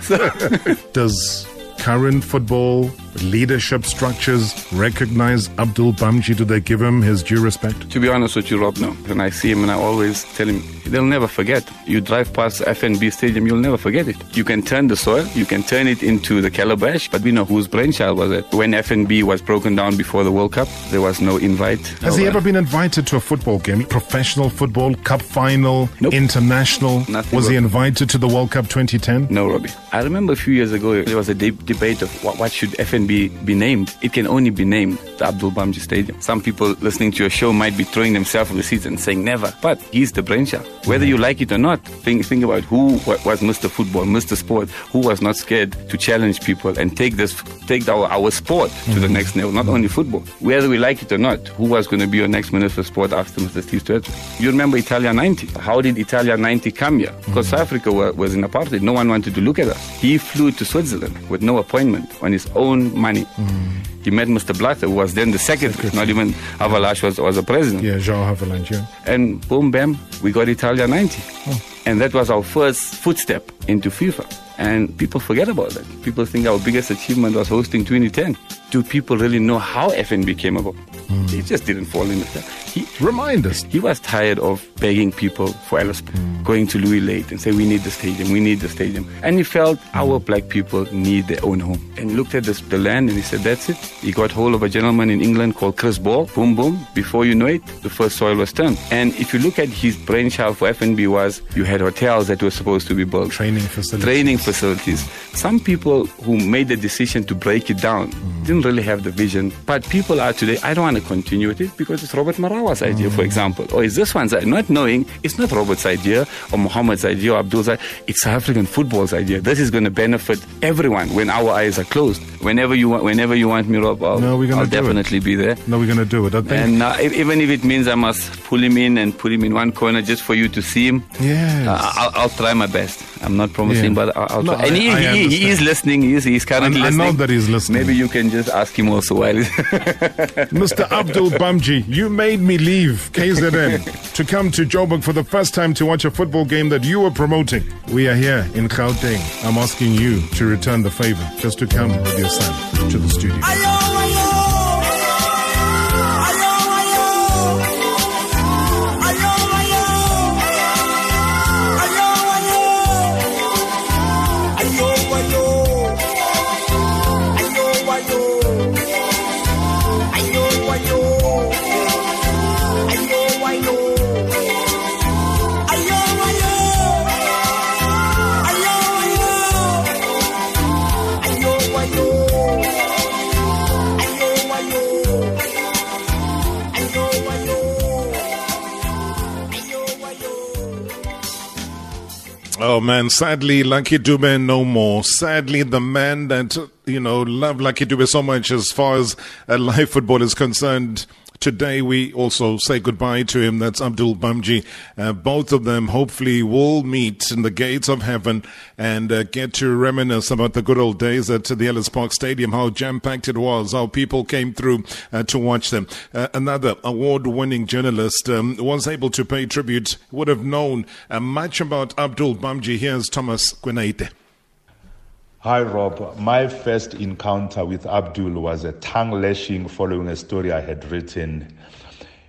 so, Does current football leadership structures recognize Abdul Bhamjee? Do they give him his due respect? To be honest with you, Rob, no. When I see him and I always tell him, they'll never forget. You drive past FNB Stadium, you'll never forget it. You can turn the soil, you can turn it into the calabash, but we know whose brainchild was it. When FNB was broken down before the World Cup, there was no invite. Has no, he uh, ever been invited to a football game? Professional football, cup final, international? Nothing, Was he invited to the World Cup 2010? No, Robbie. I remember a few years ago there was a de- debate of what, what should FNB be be named. It can only be named the Abdul Bhamjee Stadium. Some people listening to your show might be throwing themselves on the seats and saying never, but he's the brainchild. Whether you like it or not, think think about who was Mr. Football, Mr. Sport, who was not scared to challenge people and take this take our, our sport to the mm-hmm. next level. Not only football. Whether we like it or not, who was going to be our next Minister of Sport after Mr. Steve Tshwete? You remember Italia 90? How did Italia 90 come here? Mm-hmm. Because South Africa wa- was in apartheid. No one wanted to look at us. He flew to Switzerland with no appointment on his own money. Mm. He met Mr. Blatter, who was then the secretary, not even Havelange was, was the president. Yeah, João Havelange. Yeah. And boom, bam, we got Italia 90. And that was our first footstep into FIFA. And people forget about that. People think our biggest achievement was hosting 2010. Do people really know how FNB came about? He hmm. just didn't fall in with that. He, Remind us. He was tired of begging people for Ellis, hmm. going to Louis Luyt and say, we need the stadium, we need the stadium. And he felt hmm. our black people need their own home. And looked at this, the land and he said, that's it. He got hold of a gentleman in England called Chris Ball. Boom, boom. Before you know it, the first soil was turned. And if you look at his brainchild for FNB was, you had hotels that were supposed to be built. Training facilities. Training facilities. Some people who made the decision to break it down didn't really have the vision. But people are today, I don't want to continue with it because it's Robert Marawa's idea, for example. Or is this one's idea? Not knowing it's not Robert's idea or Muhammad's idea or Abdul's idea. It's South African football's idea. This is going to benefit everyone when our eyes are closed. Whenever you want, whenever you want me, Rob, I'll, No, we're gonna I'll do it. definitely be there. No, we're going to do it. I think. And uh, even if it means I must pull him in and put him in one corner just for you to see him, Yes. uh, I'll, I'll try my best. I'm not promising, Yeah. but I'll, I'll No, try. And I- he, I he, he is listening. He is, he's currently I- I know that he's listening. Maybe you can just ask him also while he's Mr. Abdul Bhamjee, you made me leave KZN to come to Joburg for the first time to watch a football game that you were promoting. We are here in Gauteng. I'm asking you to return the favor, just to come with your son to the studio. Man, sadly, Lucky Dube no more. Sadly, the man that, you know, loved Lucky Dube so much as far as uh, live football is concerned. Today, we also say goodbye to him. That's Abdul Bhamjee. Uh, both of them hopefully will meet in the gates of heaven and uh, get to reminisce about the good old days at the Ellis Park Stadium, how jam packed it was, how people came through uh, to watch them. Uh, another award winning journalist um, was able to pay tribute, would have known uh, much about Abdul Bhamjee. Here's Thomas Kwenaite. Hi, Rob. My first encounter with Abdul was a tongue lashing following a story I had written.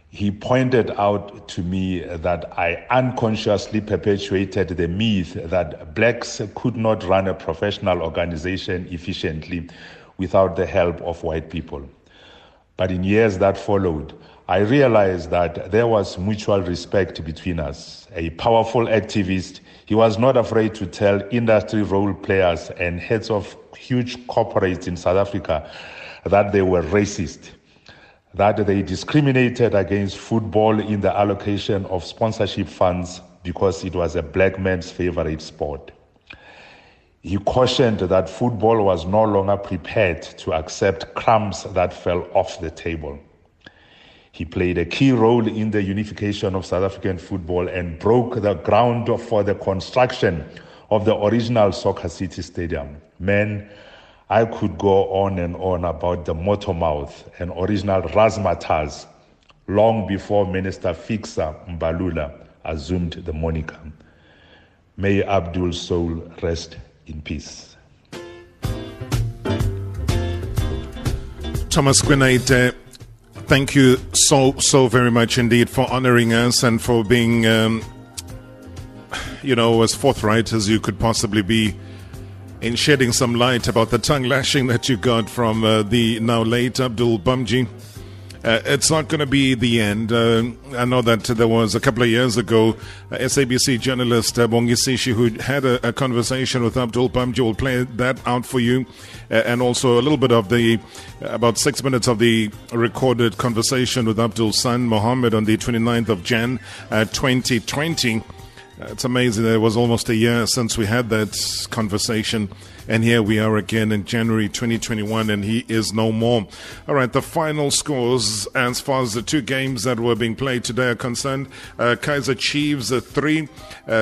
He pointed out to me that I unconsciously perpetuated the myth that blacks could not run a professional organization efficiently without the help of white people. But in years that followed, I realized that there was mutual respect between us. A powerful activist, he was not afraid to tell industry role players and heads of huge corporates in South Africa that they were racist, that they discriminated against football in the allocation of sponsorship funds because it was a black man's favorite sport. He cautioned that football was no longer prepared to accept crumbs that fell off the table. He played a key role in the unification of South African football and broke the ground for the construction of the original Soccer City Stadium. Man, I could go on and on about the Motormouth and original razzmatazz long before Minister Fikile Mbalula assumed the moniker. May Abdul's soul rest in peace. Thomas uh, thank you so, so very much indeed for honoring us and for being, um, you know, as forthright as you could possibly be in shedding some light about the tongue lashing that you got from uh, the now late Abdul Bhamjee. Uh, it's not going to be the end. Uh, I know that there was a couple of years ago, uh, SABC journalist uh, who had a, a, conversation with Abdul Bhamjee. We'll play that out for you, uh, and also a little bit of the uh, about six minutes of the recorded conversation with Abdul's son Mohammed on the 29th of Jan, 2020. Uh, it's amazing. It was almost a year since we had that conversation. And here we are again in January 2021, and he is no more. All right, the final scores as far as the two games that were being played today are concerned uh, Kaizer Chiefs uh, 3, uh,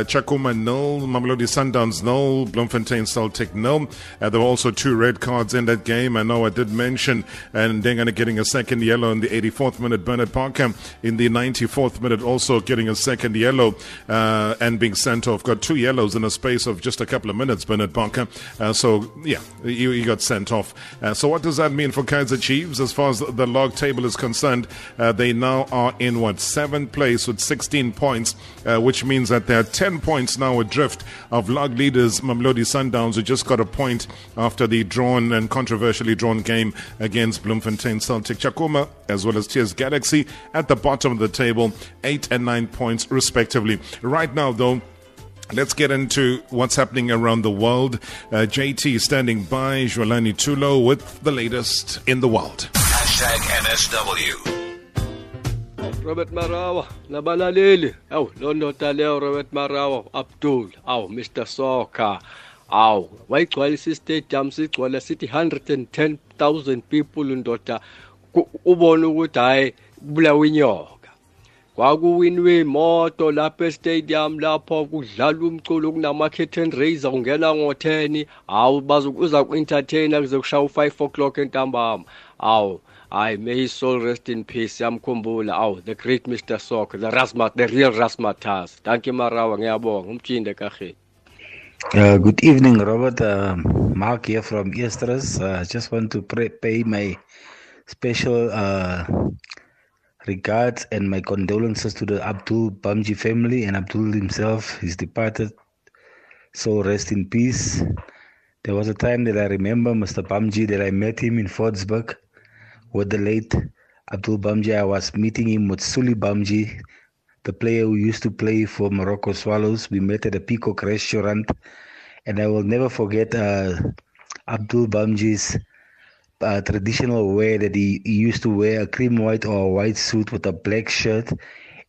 Tshakhuma nil, Mamelodi Sundowns nil, Bloemfontein Celtic nil. Uh, there were also two red cards in that game. I know I did mention, and Dengane getting a second yellow in the 84th minute, Bernard Parker in the 94th minute also getting a second yellow uh, and being sent off. Got two yellows in a space of just a couple of minutes, Bernard Parker. Uh, so, yeah, he, he, got sent off. Uh, so, what does that mean for Kaizer Chiefs as far as the log table is concerned? Uh, they now are in what, seventh place with 16 points, uh, which means that they're 10 points now adrift of log leaders Mamelodi Sundowns, who just got a point after the drawn and controversially drawn game against Bloemfontein Celtic Tshakhuma, as well as TS Galaxy at the bottom of the table, 8 and 9 points respectively. Right now, though, Let's get into what's happening around the world. Uh, JT standing by, Jwalani Tulo with the latest in the world. Hashtag MSW. Robert Marawa, nabalaleli. Aw, lo ndoda leyo Robert Marawa, Abdul. Aw, Mr. Soccer. Aw, wayigcwalisa istadium sigcwala sithi 110,000 people ndoda ubone ukuthi hayi kubulawa inyoka. Kwakuwinwe imoto estadium lapho umculo kunama-curtain raiser kungena ngo-10 hawu ku-entertaina kuze kushaya u-5 o'clock entambama. Awu hayi may soul rest in peace yamkhumbula awu the great mr the the real razzmatazz. Marawa ngiyabonga. Kaheni Uh, good evening, Robert. Uh, Mark here from Easters. I uh, just want to pray, pay my special uh, Regards and my condolences to the Abdul Bhamjee family and Abdul himself, his departed. So rest in peace. There was a time that I remember Mr. Bhamjee that I met him in Fordsburg with the late Abdul Bhamjee. I was meeting him with Suli Bhamjee, the player who used to play for Morocco Swallows. We met at a Peacock restaurant, and I will never forget uh, Abdul Bhamjee's uh, traditional wear that he, he used to wear a cream white or a white suit with a black shirt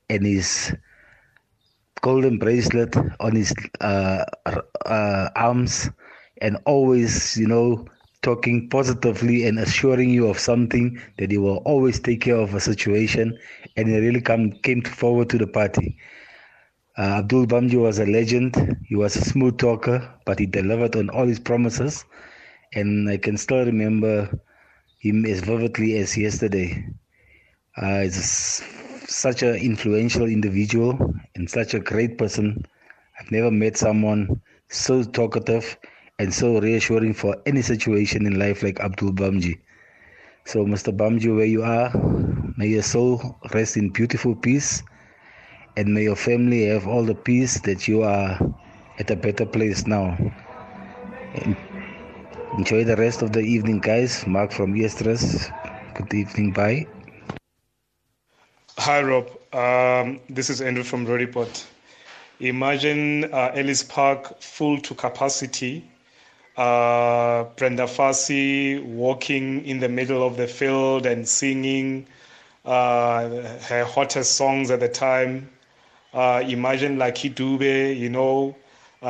and his golden bracelet on his uh, uh, arms and always you know talking positively and assuring you of something that he will always take care of a situation and he really come came forward to the party uh, Abdul Bhamjee was a legend. He was a smooth talker, but he delivered on all his promises and I can still remember him as vividly as yesterday. Uh, he's such an influential individual and such a great person. I've never met someone so talkative and so reassuring for any situation in life like Abdul Bhamjee. So, Mr. Bhamjee, where you are, may your soul rest in beautiful peace and may your family have all the peace that you are at a better place now. And Enjoy the rest of the evening, guys. Mark from Estrus. Good evening. Bye. Hi, Rob. Um, this is Andrew from Roodepoort. Imagine uh, Ellis Park full to capacity. Uh, Brenda Fassie walking in the middle of the field and singing uh, her hottest songs at the time. Uh, imagine Lucky Dube, you know,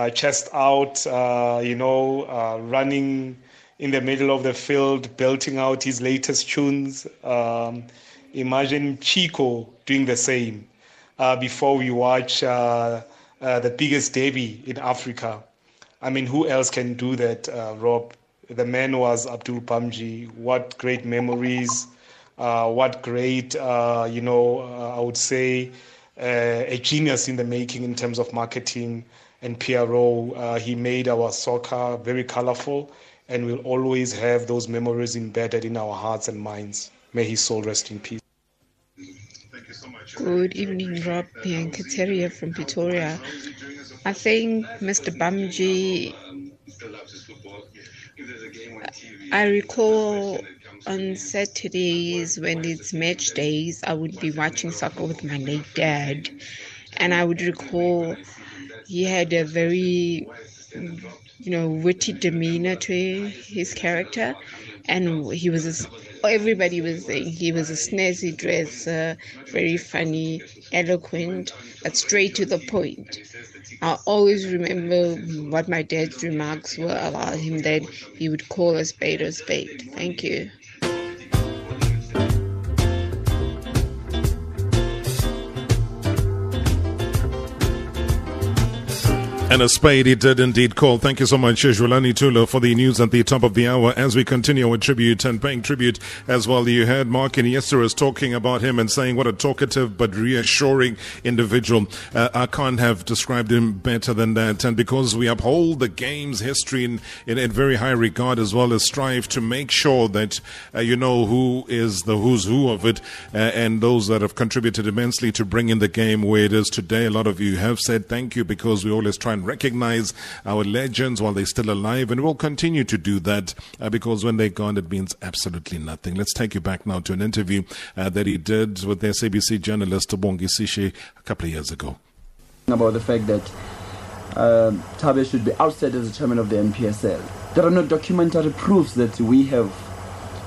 chest out, uh, you know, uh, running in the middle of the field, belting out his latest tunes. Um, imagine Chico doing the same uh, before we watch uh, uh, the biggest derby in Africa. I mean, who else can do that, Rob? The man was Abdul Bhamjee. What great memories! what great, you know, I would say, a genius in the making in terms of marketing and PRO. Uh, he made our soccer very colorful, and we'll always have those memories embedded in our hearts and minds. May his soul rest in peace. Thank you so much. Good evening, Rob. Bianca Terrier from Pretoria. I think Mr. Bhamjee. I recall on Saturdays when it's match days, I would be watching soccer with my late dad, and I would recall he had a very you know witty demeanor to his character. And he was a, everybody was saying he was a snazzy dresser very funny eloquent but straight to the point. I always remember what my dad's remarks were about him that he would call a spade a spade. Thank you A spade he did indeed call. Thank you so much, Jolani Tula, for the news at the top of the hour. As we continue with tribute and paying tribute as well, you heard Mark and Yesteras talking about him and saying what a talkative but reassuring individual. Uh, I can't have described him better than that. And because we uphold the game's history in, in, in very high regard as well as strive to make sure that uh, you know who is the who's who of it uh, and those that have contributed immensely to bringing the game where it is today. A lot of you have said thank you because we always try and recognize our legends while they're still alive. And we'll continue to do that uh, because when they're gone, it means absolutely nothing. Let's take you back now to an interview uh, that he did with the SABC journalist Bongi Sishe a couple of years ago. About the fact that uh, Thabe should be ousted as the chairman of the NPSL. There are no documentary proofs that we have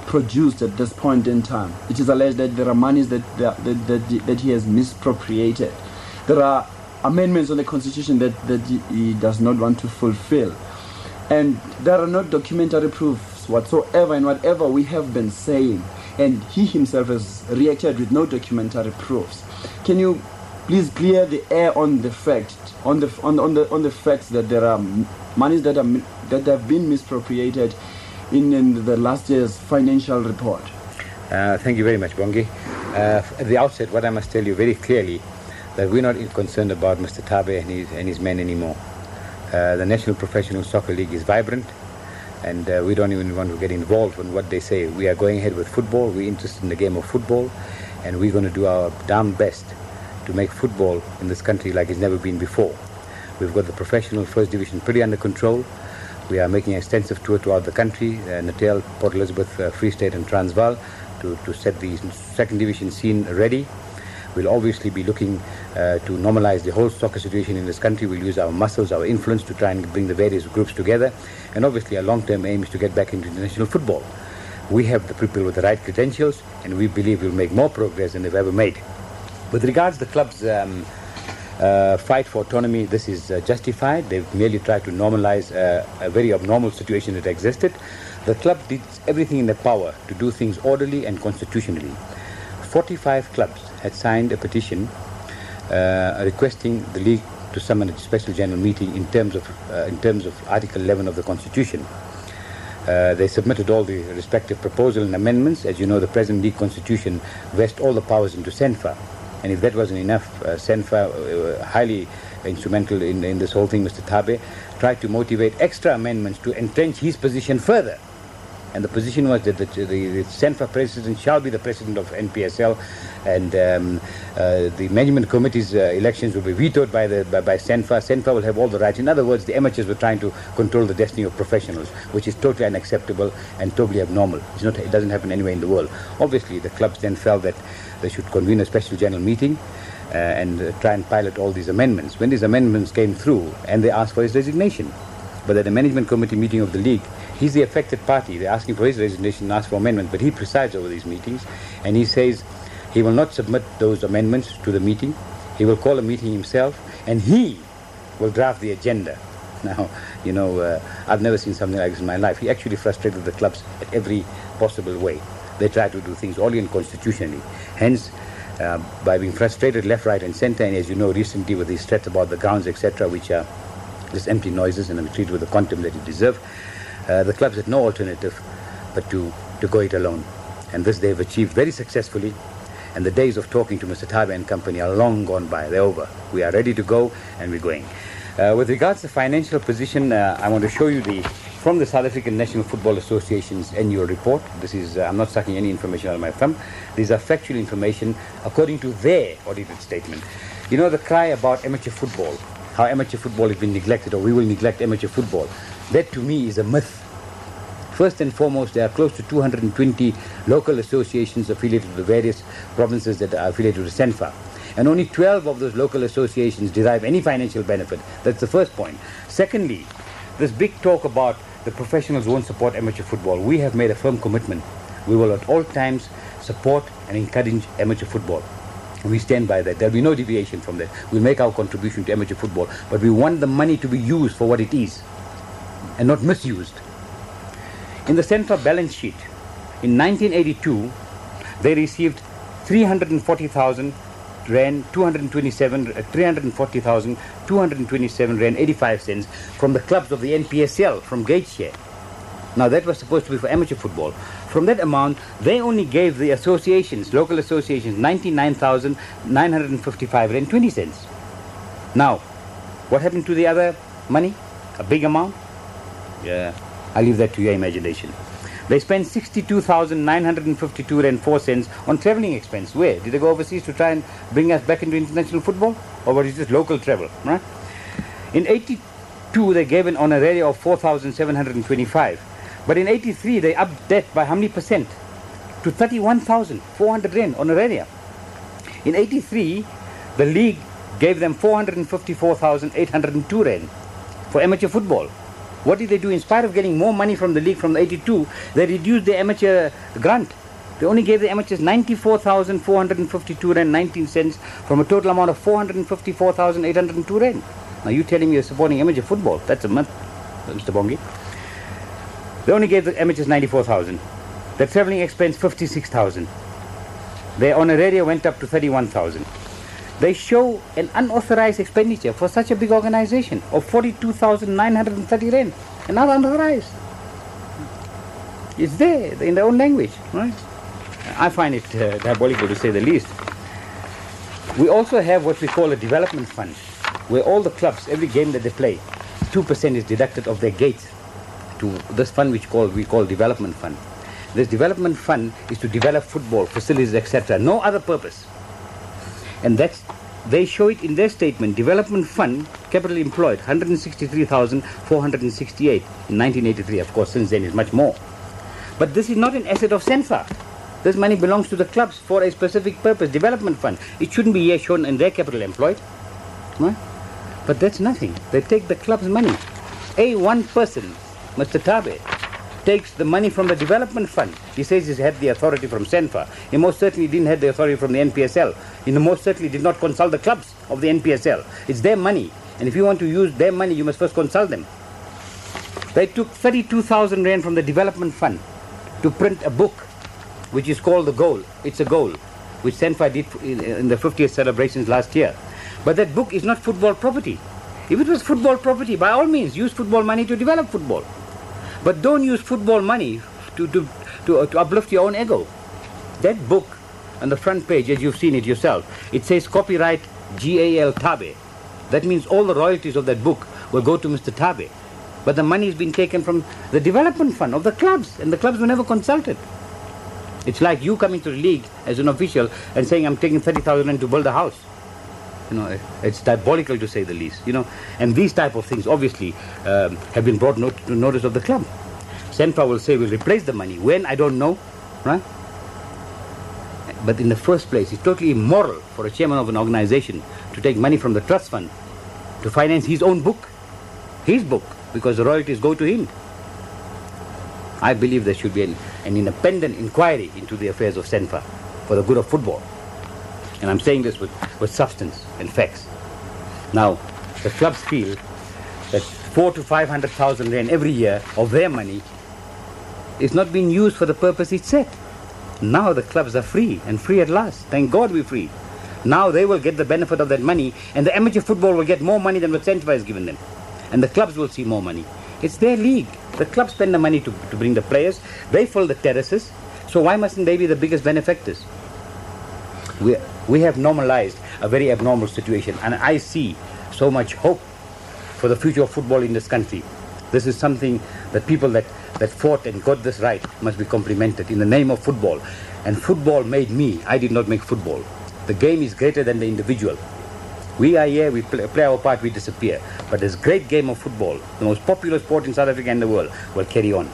produced at this point in time. It is alleged that there are monies that, that, that, that he has misappropriated. There are amendments on the constitution that, that he does not want to fulfill. And there are no documentary proofs whatsoever in whatever we have been saying. And he himself has reacted with no documentary proofs. Can you please clear the air on the fact, on the on, on the on the facts that there are monies that are that have been misappropriated in, in the last year's financial report? Uh, thank you very much, Bongi. Uh, at the outset, what I must tell you very clearly that we're not concerned about Mr. Thabe and his, and his men anymore. Uh, the National Professional Soccer League is vibrant, and uh, we don't even want to get involved in what they say. We are going ahead with football. We're interested in the game of football, and we're going to do our damn best to make football in this country like it's never been before. We've got the professional first division pretty under control. We are making an extensive tour throughout the country, uh, Natal, Port Elizabeth, uh, Free State, and Transvaal, to, to set the second division scene ready. We'll obviously be looking uh, to normalize the whole soccer situation in this country. We'll use our muscles, our influence to try and bring the various groups together. And obviously, our long-term aim is to get back into international football. We have the people with the right credentials, and we believe we'll make more progress than they've ever made. With regards to the club's um, uh, fight for autonomy, this is uh, justified. They've merely tried to normalize uh, a very abnormal situation that existed. The club did everything in their power to do things orderly and constitutionally. 45 clubs had signed a petition requesting the league to summon a special general meeting in terms of uh, in terms of Article 11 of the Constitution. Uh, they submitted all the respective proposals and amendments. As you know, the present league constitution vests all the powers into SANFA. And if that wasn't enough, uh, SANFA, uh, highly instrumental in, in this whole thing, Mr. Thabe, tried to motivate extra amendments to entrench his position further and the position was that the, the, the president shall be the president of NPSL, and um, uh, the management committee's uh, elections will be vetoed by the by, by SANFA. SANFA will have all the rights. In other words, the amateurs were trying to control the destiny of professionals, which is totally unacceptable and totally abnormal. It's not, it doesn't happen anywhere in the world. Obviously, the clubs then felt that they should convene a special general meeting. Uh, and uh, try and pilot all these amendments. When these amendments came through, and they asked for his resignation, but at the management committee meeting of the league, He's the affected party. They're asking for his resignation and ask for amendment, but he presides over these meetings, and he says he will not submit those amendments to the meeting. He will call a meeting himself, and he will draft the agenda Now, you know, uh, I've never seen something like this in my life. He actually frustrated the clubs at every possible way. They try to do things only unconstitutionally. Hence, uh, by being frustrated left, right, and centre, and as you know, recently with these threats about the grounds, etc., which are just empty noises and are treated with the contempt that you deserve, uh, the clubs had no alternative but to, to go it alone. And this they've achieved very successfully. And the days of talking to Mr. Thabe and company are long gone by. They're over. We are ready to go, and we're going. Uh, with regards to financial position, uh, I want to show you the from the South African National Football Association's annual report. This is, uh, I'm not sucking any information out of my thumb. These are factual information according to their audited statement. You know the cry about amateur football, how amateur football has been neglected or we will neglect amateur football. That to me is a myth. First and foremost, there are close to 220 local associations affiliated to the various provinces that are affiliated to SANFA. And only 12 of those local associations derive any financial benefit. That's the first point. Secondly, this big talk about the professionals won't support amateur football. We have made a firm commitment. We will at all times support and encourage amateur football. We stand by that. There'll be no deviation from that. We'll make our contribution to amateur football, but we want the money to be used for what it is and not misused. In the central balance sheet, in 1982, they received 340,000 rand 227 uh, 340,000 227 rand 85 cents from the clubs of the NPSL from gate share. Now that was supposed to be for amateur football. From that amount, they only gave the associations, local associations, 99,955 rand 20 cents. Now, what happened to the other money? A big amount? Yeah, I leave that to your imagination. They spent 62,952 rand 4 cents on travelling expense. Where? Did they go overseas to try and bring us back into international football? Or was it just local travel? Right? In 82, they gave an honoraria of 4,725. But in 83, they upped that by how many percent? To 31,400 rand honoraria. In 83, the league gave them 454,802 rand for amateur football. What did they do? In spite of getting more money from the league from the 82, they reduced the amateur grant. They only gave the amateurs 94,452 rand 19 cents from a total amount of 454,802 rand. Now you telling me you're supporting amateur football? That's a myth, Mr. Bongi. They only gave the amateurs 94,000. The travelling expense 56,000. Their honoraria went up to 31,000. They show an unauthorized expenditure for such a big organization of 42,930 rand. And not unauthorized. It's there in their own language, right? I find it uh, diabolical to say the least. We also have what we call a development fund, where all the clubs, every game that they play, 2% is deducted of their gates to this fund which call, we call development fund. This development fund is to develop football, facilities, etc. No other purpose. And that's, they show it in their statement. Development fund, capital employed, 163,468 in 1983. Of course, since then it's much more. But this is not an asset of SANFA. This money belongs to the clubs for a specific purpose, development fund. It shouldn't be shown in their capital employed. Right? But that's nothing. They take the club's money. A one person, Mr. Thabe, takes the money from the development fund. He says he's had the authority from SANFA. He most certainly didn't have the authority from the NPSL. He most certainly did not consult the clubs of the NPSL. It's their money. And if you want to use their money, you must first consult them. They took 32,000 rand from the development fund to print a book which is called The Goal. It's a goal, which SANFA did in, in the 50th celebrations last year. But that book is not football property. If it was football property, by all means, use football money to develop football. But don't use football money to, to, to, uh, to uplift your own ego. That book, on the front page, as you've seen it yourself, it says copyright G.A.L. Thabe. That means all the royalties of that book will go to Mr. Thabe. But the money has been taken from the development fund of the clubs, and the clubs were never consulted. It's like you coming to the league as an official and saying, I'm taking 30,000 rand to build a house. You know, it's diabolical to say the least. You know, and these type of things obviously um, have been brought not- to notice of the club. SANFA will say we'll replace the money. When I don't know, right? But in the first place, it's totally immoral for a chairman of an organization to take money from the trust fund to finance his own book, his book, because the royalties go to him. I believe there should be an, an independent inquiry into the affairs of SANFA for the good of football. And I'm saying this with, with substance and facts. Now, the clubs feel that four to five hundred thousand rand every year of their money is not being used for the purpose it's set. Now the clubs are free and free at last. Thank God we're free. Now they will get the benefit of that money, and the amateur football will get more money than what SANFA has given them. And the clubs will see more money. It's their league. The clubs spend the money to, to bring the players. They fill the terraces. So why mustn't they be the biggest benefactors? We, we have normalized a very abnormal situation, and I see so much hope for the future of football in this country. This is something that people that, that fought and got this right must be complimented in the name of football. And football made me. I did not make football. The game is greater than the individual. We are here, we play, play our part, we disappear. But this great game of football, the most popular sport in South Africa and the world, will carry on.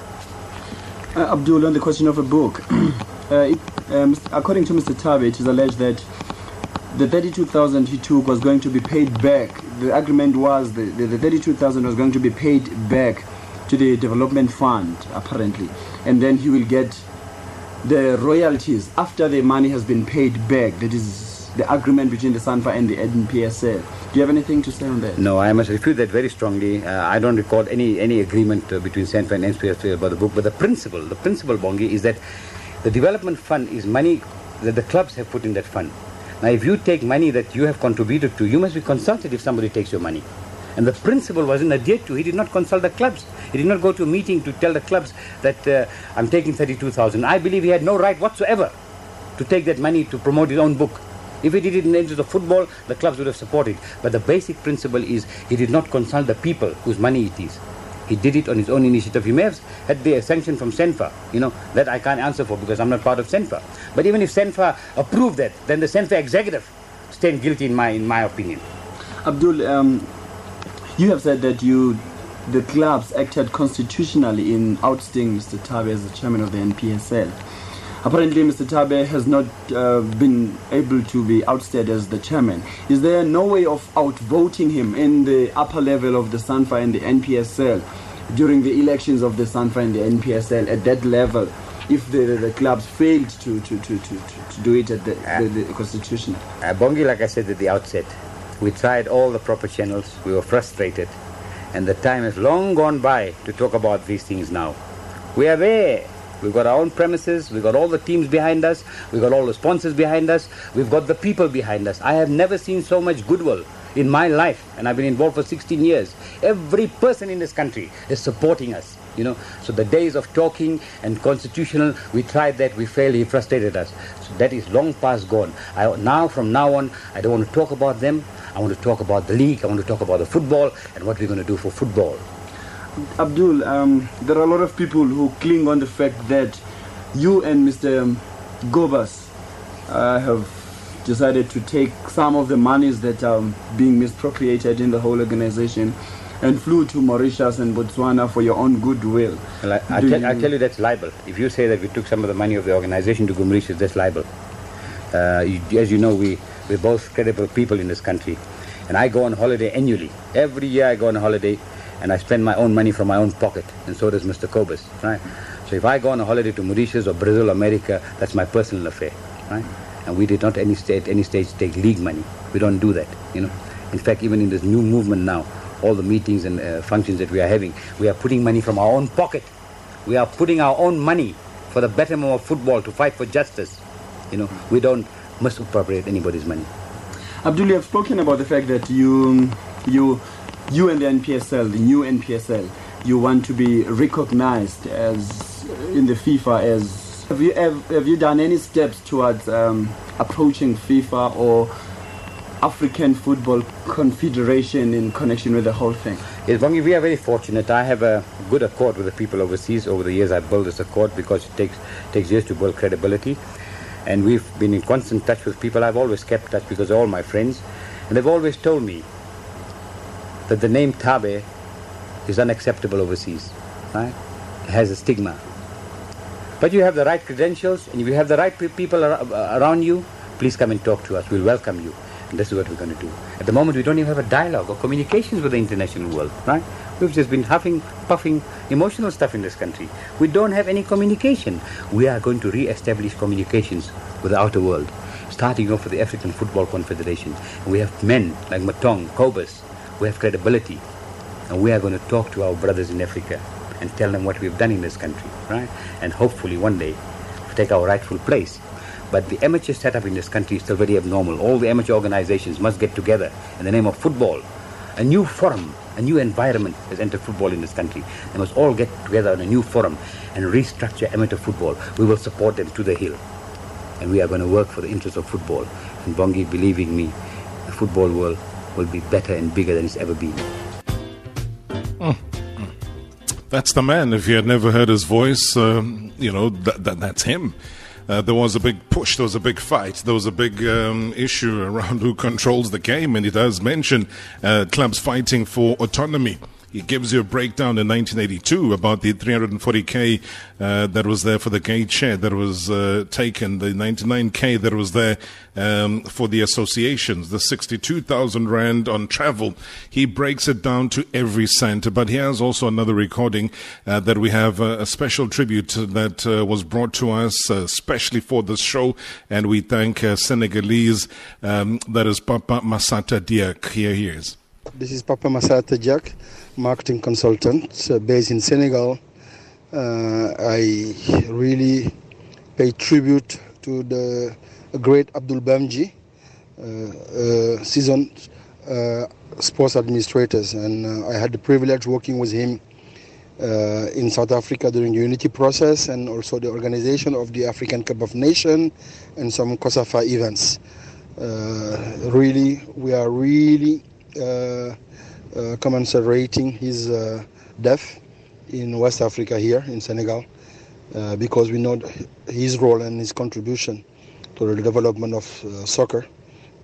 Uh, Abdul, on the question of a book, uh, it, um, according to Mr. Thabe, it is alleged that the 32,000 he took was going to be paid back. The agreement was the, the, the 32,000 was going to be paid back to the development fund, apparently. And then he will get the royalties after the money has been paid back. That is the agreement between the SANFA and the NPSL. Do you have anything to say on that? No, I must refute that very strongly. Uh, I don't recall any, any agreement uh, between SANFA and NPSL about the book, but the principle, the principle, Bongi, is that the development fund is money that the clubs have put in that fund. Now, if you take money that you have contributed to, you must be consulted if somebody takes your money. And the principle wasn't adhered to. He did not consult the clubs. He did not go to a meeting to tell the clubs that uh, I'm taking 32,000. I believe he had no right whatsoever to take that money to promote his own book. If he did it in the interest of football, the clubs would have supported. But the basic principle is he did not consult the people whose money it is. He did it on his own initiative. He may have had the sanction from SANFA, you know, that I can't answer for because I'm not part of SANFA. But even if SANFA approved that, then the SANFA executive stand guilty in my, in my opinion. Abdul, um, you have said that you, the clubs acted constitutionally in ousting Mr. Thabe as the chairman of the NPSL. Apparently, Mr. Thabe has not uh, been able to be ousted as the chairman. Is there no way of outvoting him in the upper level of the SANFA and the NPSL during the elections of the SANFA and the NPSL at that level? If the, the clubs failed to, to, to, to, to do it at the, the, the constitution? Uh, Bongi, like I said at the outset, we tried all the proper channels. We were frustrated. And the time has long gone by to talk about these things now. We are there. We've got our own premises. We've got all the teams behind us. We've got all the sponsors behind us. We've got the people behind us. I have never seen so much goodwill in my life, and I've been involved for 16 years. Every person in this country is supporting us. You know, so the days of talking and constitutional, we tried that, we failed, he frustrated us. So that is long past gone. I, now, from now on, I don't want to talk about them. I want to talk about the league. I want to talk about the football and what we're going to do for football. Abdul, um, there are a lot of people who cling on the fact that you and Mr. Gobas uh, have decided to take some of the monies that are being misappropriated in the whole organization and flew to Mauritius and Botswana for your own goodwill. Well, I, I, tell, I tell you that's libel. If you say that we took some of the money of the organization to go Mauritius, that's libel. Uh, you, as you know, we, we're both credible people in this country. And I go on holiday annually. Every year I go on holiday and I spend my own money from my own pocket, and so does Mr. Kobus, right? So if I go on a holiday to Mauritius or Brazil, America, that's my personal affair, right? And we did not any state, any stage take league money. We don't do that, you know. In fact, even in this new movement now, all the meetings and uh, functions that we are having, we are putting money from our own pocket. We are putting our own money for the betterment of football to fight for justice. You know, we don't misappropriate anybody's money. Abdul, you have spoken about the fact that you, you you and the NPSL, the new NPSL, you want to be recognized as in the FIFA as. Have you have, have you done any steps towards um, approaching FIFA or African Football Confederation in connection with the whole thing? Yes, Bongi, we are very fortunate. I have a good accord with the people overseas. Over the years, I've built this accord because it takes takes years to build credibility. And we've been in constant touch with people. I've always kept touch because they're all my friends. And they've always told me that the name Thabe is unacceptable overseas. Right? It has a stigma. But you have the right credentials, and if you have the right people ar- uh, around you, please come and talk to us. We'll welcome you. And this is what we're going to do. At the moment, we don't even have a dialogue or communications with the international world, right? We've just been huffing, puffing emotional stuff in this country. We don't have any communication. We are going to re-establish communications with the outer world, starting off with the African Football Confederation. We have men like Motaung, Kobus, we have credibility. And we are going to talk to our brothers in Africa and tell them what we've done in this country, right? And hopefully one day take our rightful place. But the amateur setup in this country is still very abnormal. All the amateur organizations must get together in the name of football. A new forum, a new environment has entered football in this country. They must all get together in a new forum and restructure amateur football. We will support them to the hill. And we are going to work for the interests of football. And Bongi, believing me, the football world will be better and bigger than it's ever been. That's the man. If you had never heard his voice, um, you know, that, that, that's him. Uh, there was a big push, there was a big fight, there was a big um, issue around who controls the game, and he does mention uh, clubs fighting for autonomy. He gives you a breakdown in 1982 about the 340k uh, that was there for the gate share that was uh, taken, the 99k that was there um, for the associations, the 62,000 rand on travel. He breaks it down to every cent, but he has also another recording uh, that we have a special tribute that uh, was brought to us uh, especially for this show, and we thank uh, Senegalese, um, that is Papa Massata Diack. Here he is. This is Papa Massata Diack marketing consultant uh, based in Senegal. Uh, I really pay tribute to the great Abdul Bhamjee, uh, seasoned sports administrators, and I had the privilege working with him uh, in South Africa during the unity process and also the organization of the African Cup of Nations and some COSAFA events. Uh, really, we are really uh, uh, commiserating his uh, death in West Africa here in Senegal uh, because we know his role and his contribution to the development of uh, soccer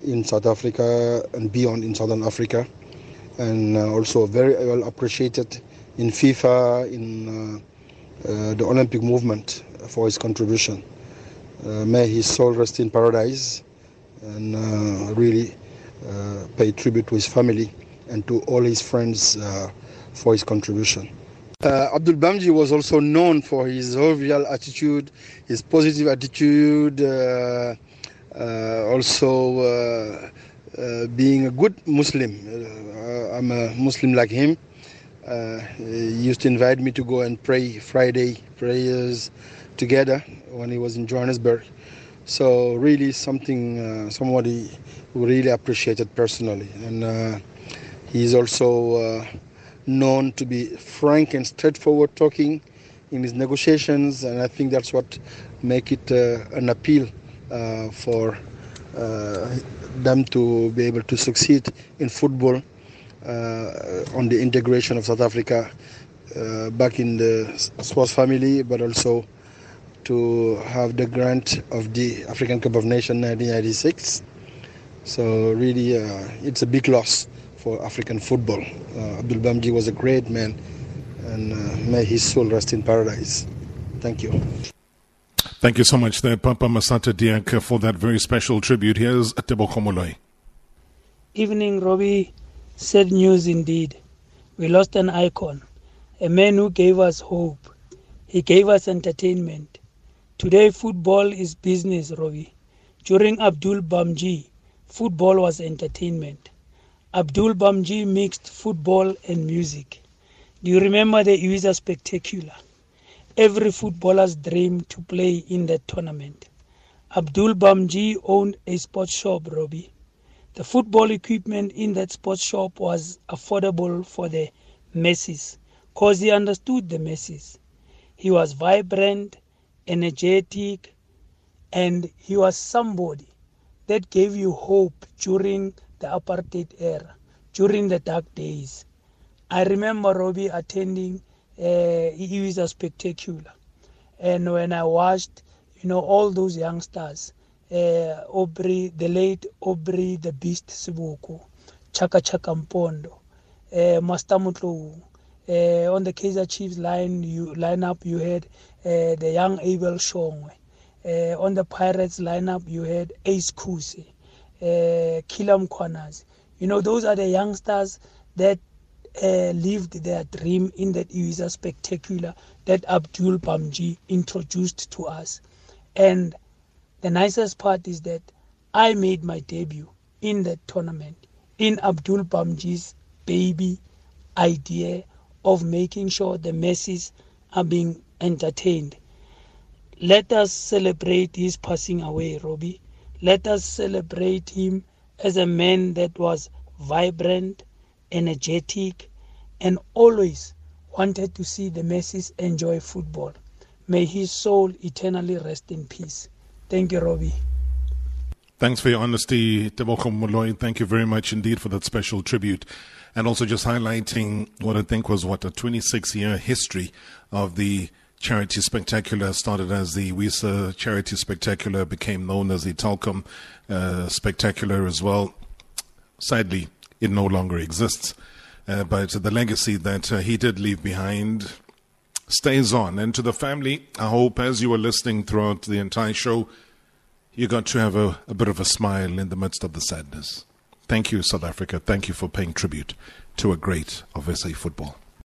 in South Africa and beyond in Southern Africa. And uh, also very well appreciated in FIFA, in uh, the Olympic movement for his contribution. may his soul rest in paradise and really pay tribute to his family and to all his friends uh, for his contribution. Uh, Abdul Bhamjee was also known for his jovial attitude, his positive attitude, uh, uh also uh, uh, being a good Muslim. I'm a Muslim like him. he used to invite me to go and pray Friday prayers together when he was in Johannesburg. So really something, somebody really appreciated personally. And He's also uh, known to be frank and straightforward talking in his negotiations, and I think that's what make it uh, an appeal uh, for uh, them to be able to succeed in football uh, on the integration of South Africa uh, back in the sports family, but also to have the grant of the African Cup of Nations 1996. So really, it's a big loss for African football. Uh, Abdul Bhamjee was a great man, and uh, may his soul rest in paradise. Thank you. Thank you so much, there, Papa Massata Diack, for that very special tribute. Here's Atebo Komoloi. Evening, Robbie. Sad news indeed. We lost an icon, a man who gave us hope. He gave us entertainment. Today, football is business, Robbie. During Abdul Bhamjee, football was entertainment. Abdul Bhamjee mixed football and music. Do you remember the Iwisa Spectacular? Every footballer's dream to play in that tournament. Abdul Bhamjee owned a sports shop, Robbie. The football equipment in that sports shop was affordable for the masses because he understood the masses. He was vibrant, energetic, and he was somebody that gave you hope during the apartheid era during the dark days. I remember Robbie attending uh, it was a spectacular. And when I watched, you know, all those youngsters, uh, Aubrey, the late Aubrey, the Beast Sibuku, Chaka Chaka Mpondo, uh, Master Mutlu, uh, on the Kaizer Chiefs line, you lineup, you had uh, the young Abel Shongwe. Uh, on the Pirates lineup, you had Ace Khuse uh, Kilam Corners. You know, those are the youngsters that uh, lived their dream in that Iwisa spectacular that Abdul Bhamjee introduced to us. And the nicest part is that I made my debut in that tournament in Abdul Bhamjee's baby idea of making sure the masses are being entertained. Let us celebrate his passing away, Robbie. Let us celebrate him as a man that was vibrant, energetic, and always wanted to see the masses enjoy football. May his soul eternally rest in peace. Thank you, Robbie. Thanks for your honesty, Moloi. Thank you very much indeed for that special tribute. And also just highlighting what I think was, what, a 26 year history of the Charity Spectacular. Started as the Iwisa Charity Spectacular, became known as the Telkom uh, Spectacular as well. Sadly, it no longer exists. Uh, but the legacy that uh, he did leave behind stays on. And to the family, I hope as you were listening throughout the entire show, you got to have a, a bit of a smile in the midst of the sadness. Thank you, South Africa. Thank you for paying tribute to a great of SA football.